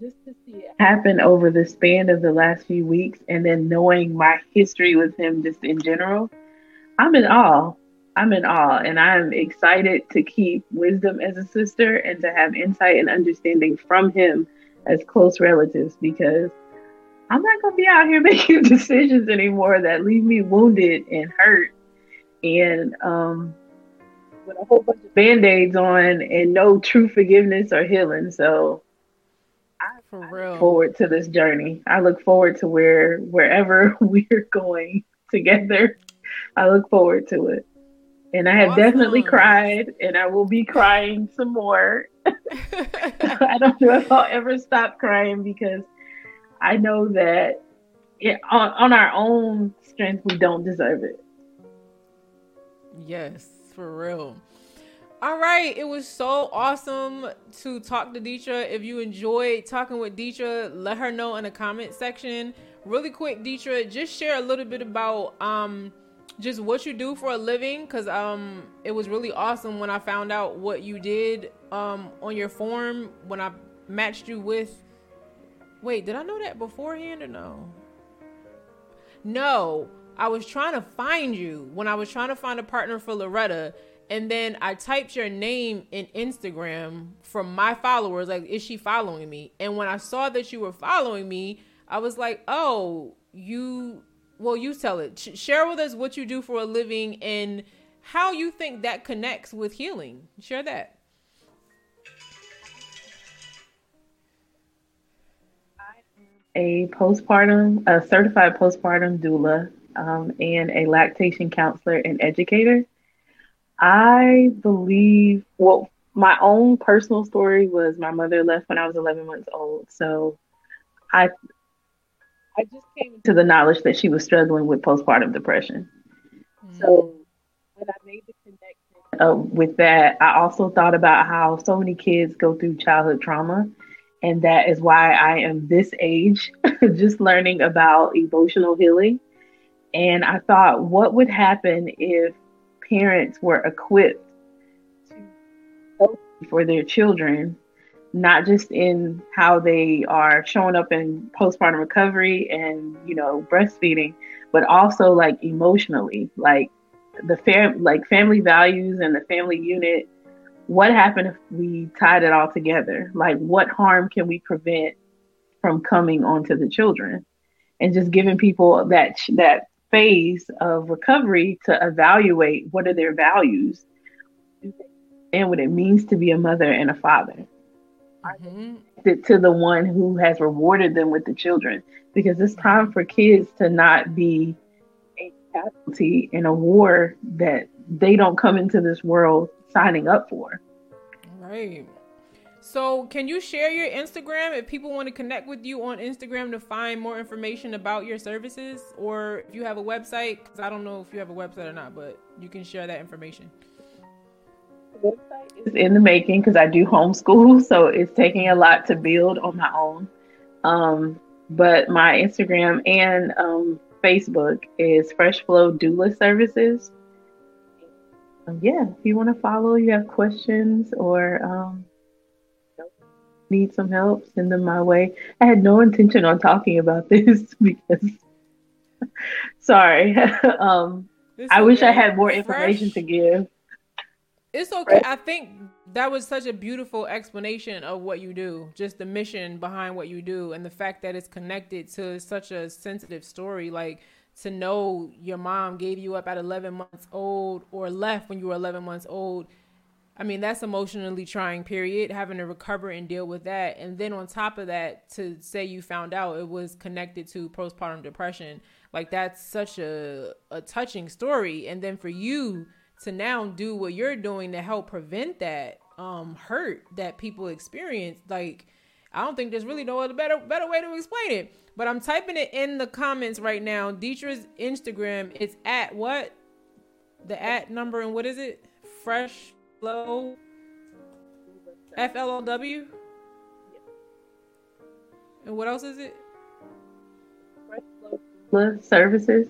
C: just to see it happen over the span of the last few weeks and then knowing my history with him just in general, I'm in awe. I'm in awe and I'm excited to keep wisdom as a sister and to have insight and understanding from him as close relatives because I'm not gonna be out here making decisions anymore that leave me wounded and hurt and um with a whole bunch of band-aids on and no true forgiveness or healing. So I,
A: For real.
C: look forward to this journey. I look forward to where wherever we're going together. I look forward to it. And I have awesome. definitely cried and I will be crying some more. I don't know if I'll ever stop crying because I know that it, on, on our own strength, we don't deserve it.
A: Yes, for real. All right, it was so awesome to talk to Detra. If you enjoyed talking with Detra, let her know in the comment section. Really quick, Detra, just share a little bit about um just what you do for a living because um it was really awesome when I found out what you did um on your form when I matched you with Wait, did I know that beforehand or no? No. I was trying to find you when I was trying to find a partner for Loretta. And then I typed your name in Instagram from my followers. Like, is she following me? And when I saw that you were following me, I was like, oh, you, well, you tell it. share with us what you do for a living and how you think that connects with healing. Share that.
C: A postpartum, a certified postpartum doula, um, and a lactation counselor and educator. I believe, well, my own personal story was my mother left when I was 11 months old. So I, I just came to the knowledge that she was struggling with postpartum depression. Mm-hmm. So when I made the connection uh, with that, I also thought about how so many kids go through childhood trauma and that is why I am this age, just learning about emotional healing. And I thought, what would happen if parents were equipped for their children, not just in how they are showing up in postpartum recovery and, you know, breastfeeding, but also like emotionally, like the fam like family values and the family unit what happened if we tied it all together? Like, what harm can we prevent from coming onto the children? And just giving people that that phase of recovery to evaluate what are their values and what it means to be a mother and a father. Mm-hmm. To the one who has rewarded them with the children, because it's time for kids to not be a casualty in a war that they don't come into this world signing up for.
A: Right. So, can you share your Instagram if people want to connect with you on Instagram to find more information about your services, or if you have a website? Because I don't know if you have a website or not, but you can share that information.
C: The website is in the making because I do homeschool, so it's taking a lot to build on my own. Um, but my Instagram and um, Facebook is Fresh Flow Doula Services yeah, if you want to follow, you have questions or um, need some help, send them my way. I had no intention on talking about this because, sorry, um, I wish I had more information Fresh. to give.
A: It's okay. I think that was such a beautiful explanation of what you do, just the mission behind what you do, and the fact that it's connected to such a sensitive story. Like, to know your mom gave you up at 11 months old or left when you were 11 months old. I mean that's emotionally trying period having to recover and deal with that. And then on top of that to say you found out it was connected to postpartum depression. Like that's such a, a touching story. And then for you to now do what you're doing to help prevent that um hurt that people experience like i don't think there's really no other better better way to explain it but I'm typing it in the comments right now. Detra's Instagram is at what? The at number and what is it? Fresh Flow F L O W. And what else is it?
C: Fresh Flow Services.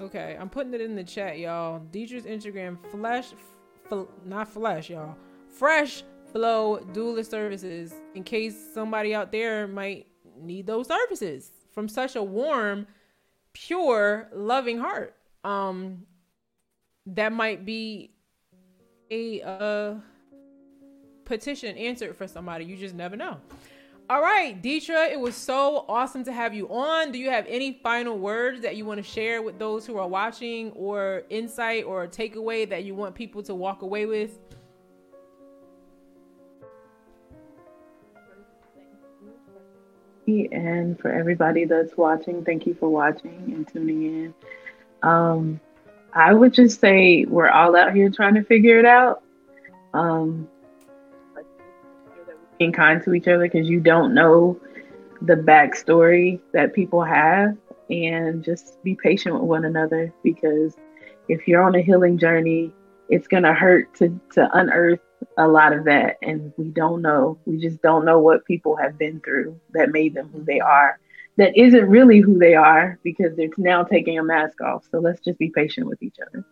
A: Okay, I'm putting it in the chat, y'all. Detra's Instagram, flesh, f- not flesh, y'all. Fresh Flow Doula Services. In case somebody out there might need those services from such a warm, pure, loving heart. Um, that might be a uh, petition answered for somebody. You just never know. All right, Detra, it was so awesome to have you on. Do you have any final words that you want to share with those who are watching, or insight or takeaway that you want people to walk away with?
C: And for everybody that's watching, thank you for watching and tuning in. Um, I would just say we're all out here trying to figure it out. Um, being kind to each other because you don't know the backstory that people have, and just be patient with one another because if you're on a healing journey, it's gonna hurt to to unearth a lot of that and we don't know. We just don't know what people have been through that made them who they mm-hmm. are. That isn't really who they are because it's now taking a mask off. So let's just be patient with each other.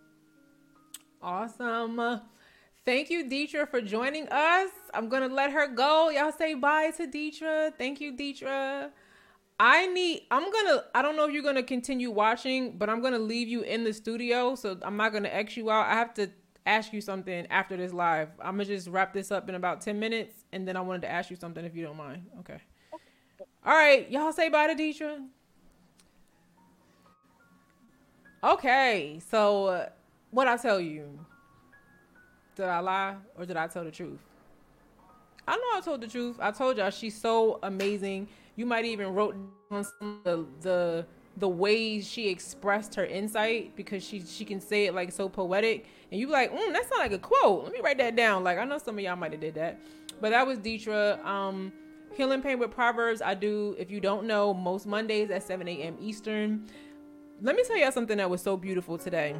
A: Awesome. Uh, thank you Detra for joining us. I'm gonna let her go. Y'all say bye to Detra thank you Detra I need I'm gonna I don't know if you're gonna continue watching, but I'm gonna leave you in the studio, so I'm not gonna X you out. I have to ask you something after this live. I'm gonna just wrap this up in about ten minutes and then I wanted to ask you something if you don't mind. Okay. All right, y'all say bye to Detra. Okay, so uh, what I tell you? Did I lie or did I tell the truth? I know I told the truth. I told y'all she's so amazing. You might even wrote of the, the the ways she expressed her insight because she she can say it like so poetic, and you be like, mm, that's not like a quote. Let me write that down. Like I know some of y'all might have did that, but that was Detra. Um, Healing Pain with Proverbs. I do. If you don't know, most Mondays at 7 a.m. Eastern. Let me tell y'all something that was so beautiful today.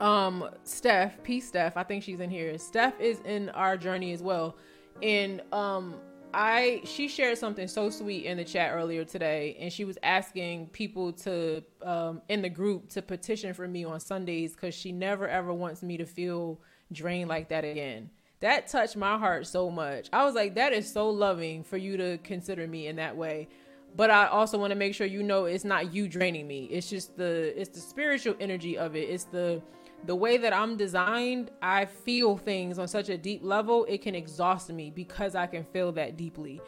A: Um, Steph, peace, Steph. I think she's in here. Steph is in our journey as well, and um, I she shared something so sweet in the chat earlier today, and she was asking people to um, in the group to petition for me on Sundays because she never ever wants me to feel drained like that again. That touched my heart so much. I was like, that is so loving for you to consider me in that way. But I also want to make sure you know it's not you draining me. It's just the it's the spiritual energy of it. It's the the way that I'm designed, I feel things on such a deep level, it can exhaust me because I can feel that deeply.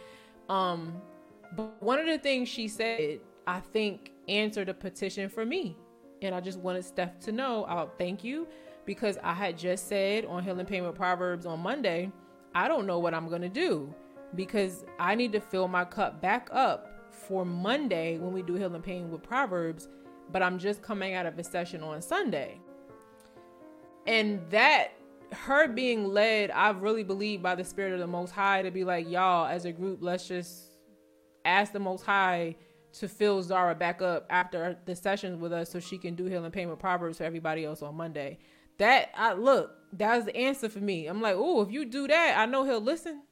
A: Um, but one of the things she said, I think, answered a petition for me. And I just wanted Steph to know, I'll thank you because I had just said on Healing Pain with Proverbs on Monday, I don't know what I'm going to do because I need to fill my cup back up for Monday when we do Healing Pain with Proverbs, but I'm just coming out of a session on Sunday and that her being led i really believe by the spirit of the most high to be like y'all as a group let's just ask the most high to fill zara back up after the sessions with us so she can do healing pain with proverbs for everybody else on monday. That i look that was the answer for me. I'm like oh if you do that i know he'll listen.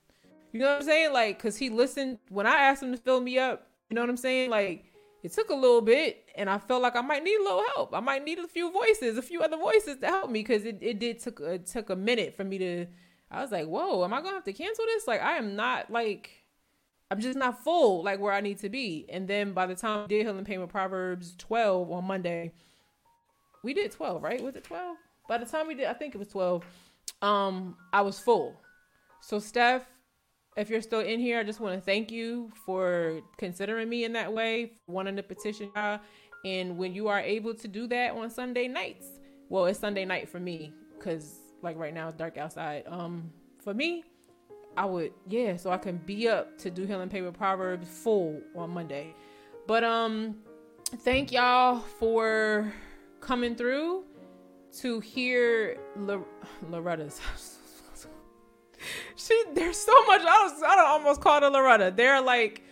A: You know what i'm saying? Like because he listened. When i asked him to fill me up you know what i'm saying? Like it took a little bit and I felt like I might need a little help. I might need a few voices, a few other voices to help me because it, it did took took a minute for me to I was like, whoa, am I gonna have to cancel this? Like I am not like I'm just not full like where I need to be. And then by the time I did Healing with Proverbs 12 on Monday, we did 12, right? Was it 12? By the time we did, I think it was 12. Um, I was full. So Steph, if you're still in here, I just want to thank you for considering me in that way, wanting to petition y'all. And when you are able to do that on Sunday nights, well, it's Sunday night for me because like right now it's dark outside. Um, for me, I would yeah, so I can be up to do Healing with Proverbs full on Monday. But um, thank y'all for coming through to hear L- Loretta's she there's so much. I was I don't almost call her Loretta. They're like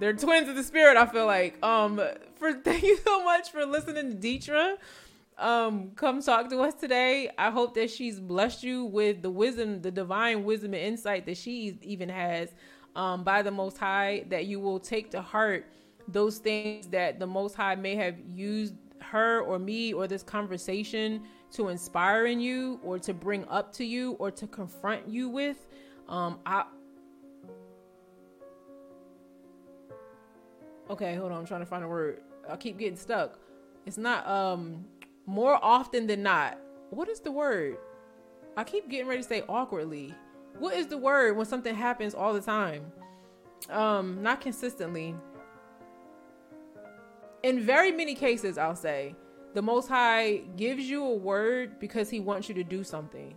A: they're twins of the spirit. I feel like um for thank you so much for listening to Detra. Um, come talk to us today. I hope that she's blessed you with the wisdom, the divine wisdom and insight that she even has um, by the Most High. That you will take to heart those things that the Most High may have used her or me or this conversation to inspire in you or to bring up to you or to confront you with. Um, I okay, hold on, I'm trying to find a word. I keep getting stuck. It's not um more often than not. What is the word? I keep getting ready to say awkwardly. What is the word when something happens all the time? Um, not consistently. In very many cases, I'll say the Most High gives you a word because He wants you to do something.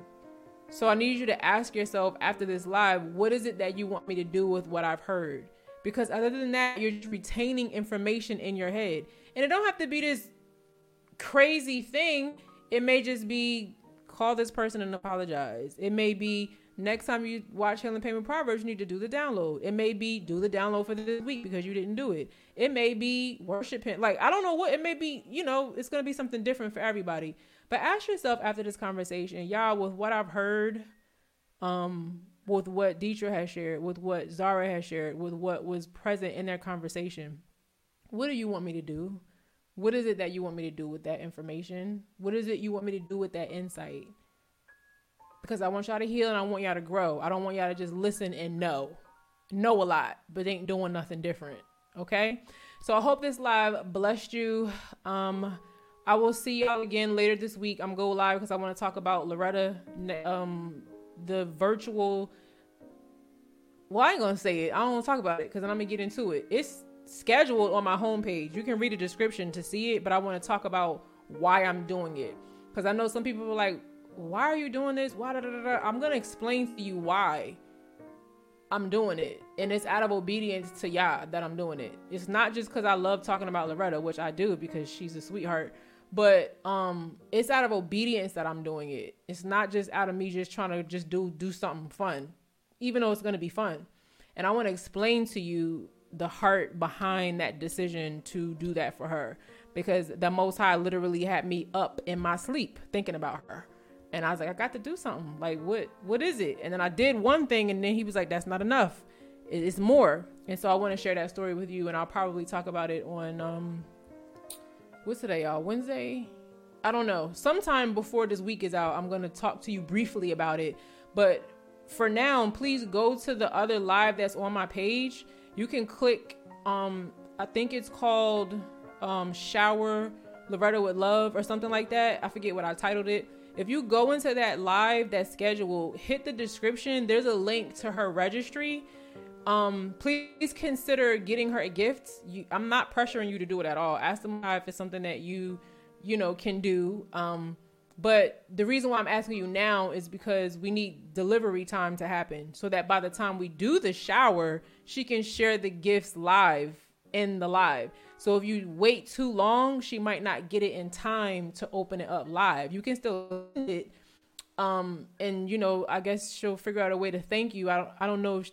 A: So I need you to ask yourself after this live, what is it that you want me to do with what I've heard? Because other than that, you're retaining information in your head. And it don't have to be this crazy thing. It may just be call this person and apologize. It may be next time you watch Healing Pain with Proverbs, you need to do the download. It may be do the download for this week because you didn't do it. It may be worship him. Like I don't know what it may be. You know, it's gonna be something different for everybody. But ask yourself after this conversation, y'all, with what I've heard, um, with what Detra has shared, with what Zara has shared, with what was present in their conversation, what do you want me to do? What is it that you want me to do with that information? What is it you want me to do with that insight? Because I want y'all to heal and I want y'all to grow. I don't want y'all to just listen and know, know a lot, but ain't doing nothing different. Okay. So I hope this live blessed you. Um, I will see y'all again later this week. I'm go live because I want to talk about Loretta, um, the virtual. Well, I ain't gonna say it. I don't want to talk about it because then I'm gonna get into it. It's scheduled on my homepage. You can read the description to see it, but I want to talk about why I'm doing it because I know some people are like, "Why are you doing this?" Why? Da, da, da, I'm gonna explain to you why I'm doing it. And it's out of obedience to Yah that I'm doing it. It's not just because I love talking about Loretta, which I do because she's a sweetheart. But um it's out of obedience that I'm doing it. It's not just out of me just trying to just do do something fun, even though it's gonna be fun. And I want to explain to you the heart behind that decision to do that for her. Because the most high literally had me up in my sleep thinking about her and I was like, I got to do something. Like, what what is it? And then I did one thing, and then he was like, That's not enough. It's more. And so I want to share that story with you, and I'll probably talk about it on um, what's today, y'all? Wednesday. I don't know. Sometime before this week is out, I'm gonna talk to you briefly about it. But for now, please go to the other live that's on my page. You can click. Um, I think it's called um, "Shower Loretta with Love" or something like that. I forget what I titled it if you go into that live, that schedule, hit the description. There's a link to her registry. Um, please consider getting her a gift. You, I'm not pressuring you to do it at all. Ask them if it's something that you, you know, can do. Um, but the reason why I'm asking you now is because we need delivery time to happen so that by the time we do the shower, she can share the gifts live in the live. So if you wait too long, she might not get it in time to open it up live. You can still it um and you know, I guess she'll figure out a way to thank you. I don't I don't know if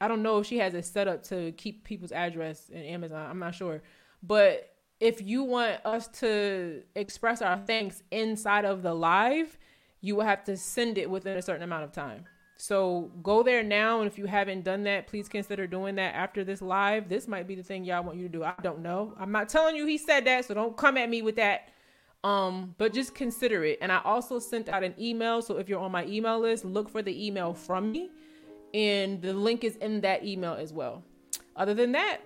A: I don't know if she has it set up to keep people's address in Amazon. I'm not sure. But if you want us to express our thanks inside of the live, you will have to send it within a certain amount of time. So go there now. And if you haven't done that, please consider doing that after this live. This might be the thing y'all want you to do. I don't know. I'm not telling you he said that, so don't come at me with that. Um, but just consider it. And I also sent out an email. So if you're on my email list, look for the email from me. And the link is in that email as well. Other than that,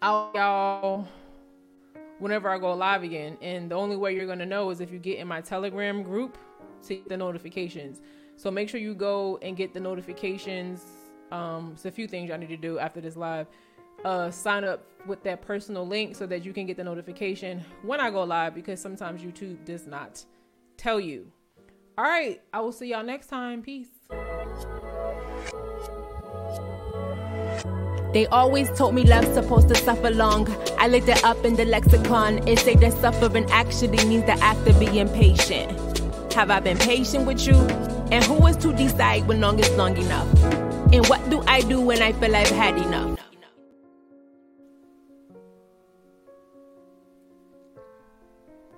A: I'll y'all whenever I go live again. And the only way you're gonna know is if you get in my Telegram group to get the notifications. So make sure you go and get the notifications. Um, it's a few things y'all need to do after this live. Uh, sign up with that personal link so that you can get the notification when I go live because sometimes YouTube does not tell you. All right, I will see y'all next time. Peace.
D: They always told me love's supposed to suffer long. I looked it up in the lexicon. It said that suffering actually means the act of being patient. Have I been patient with you? And who is to decide when long is long enough? And what do I do when I feel I've had enough?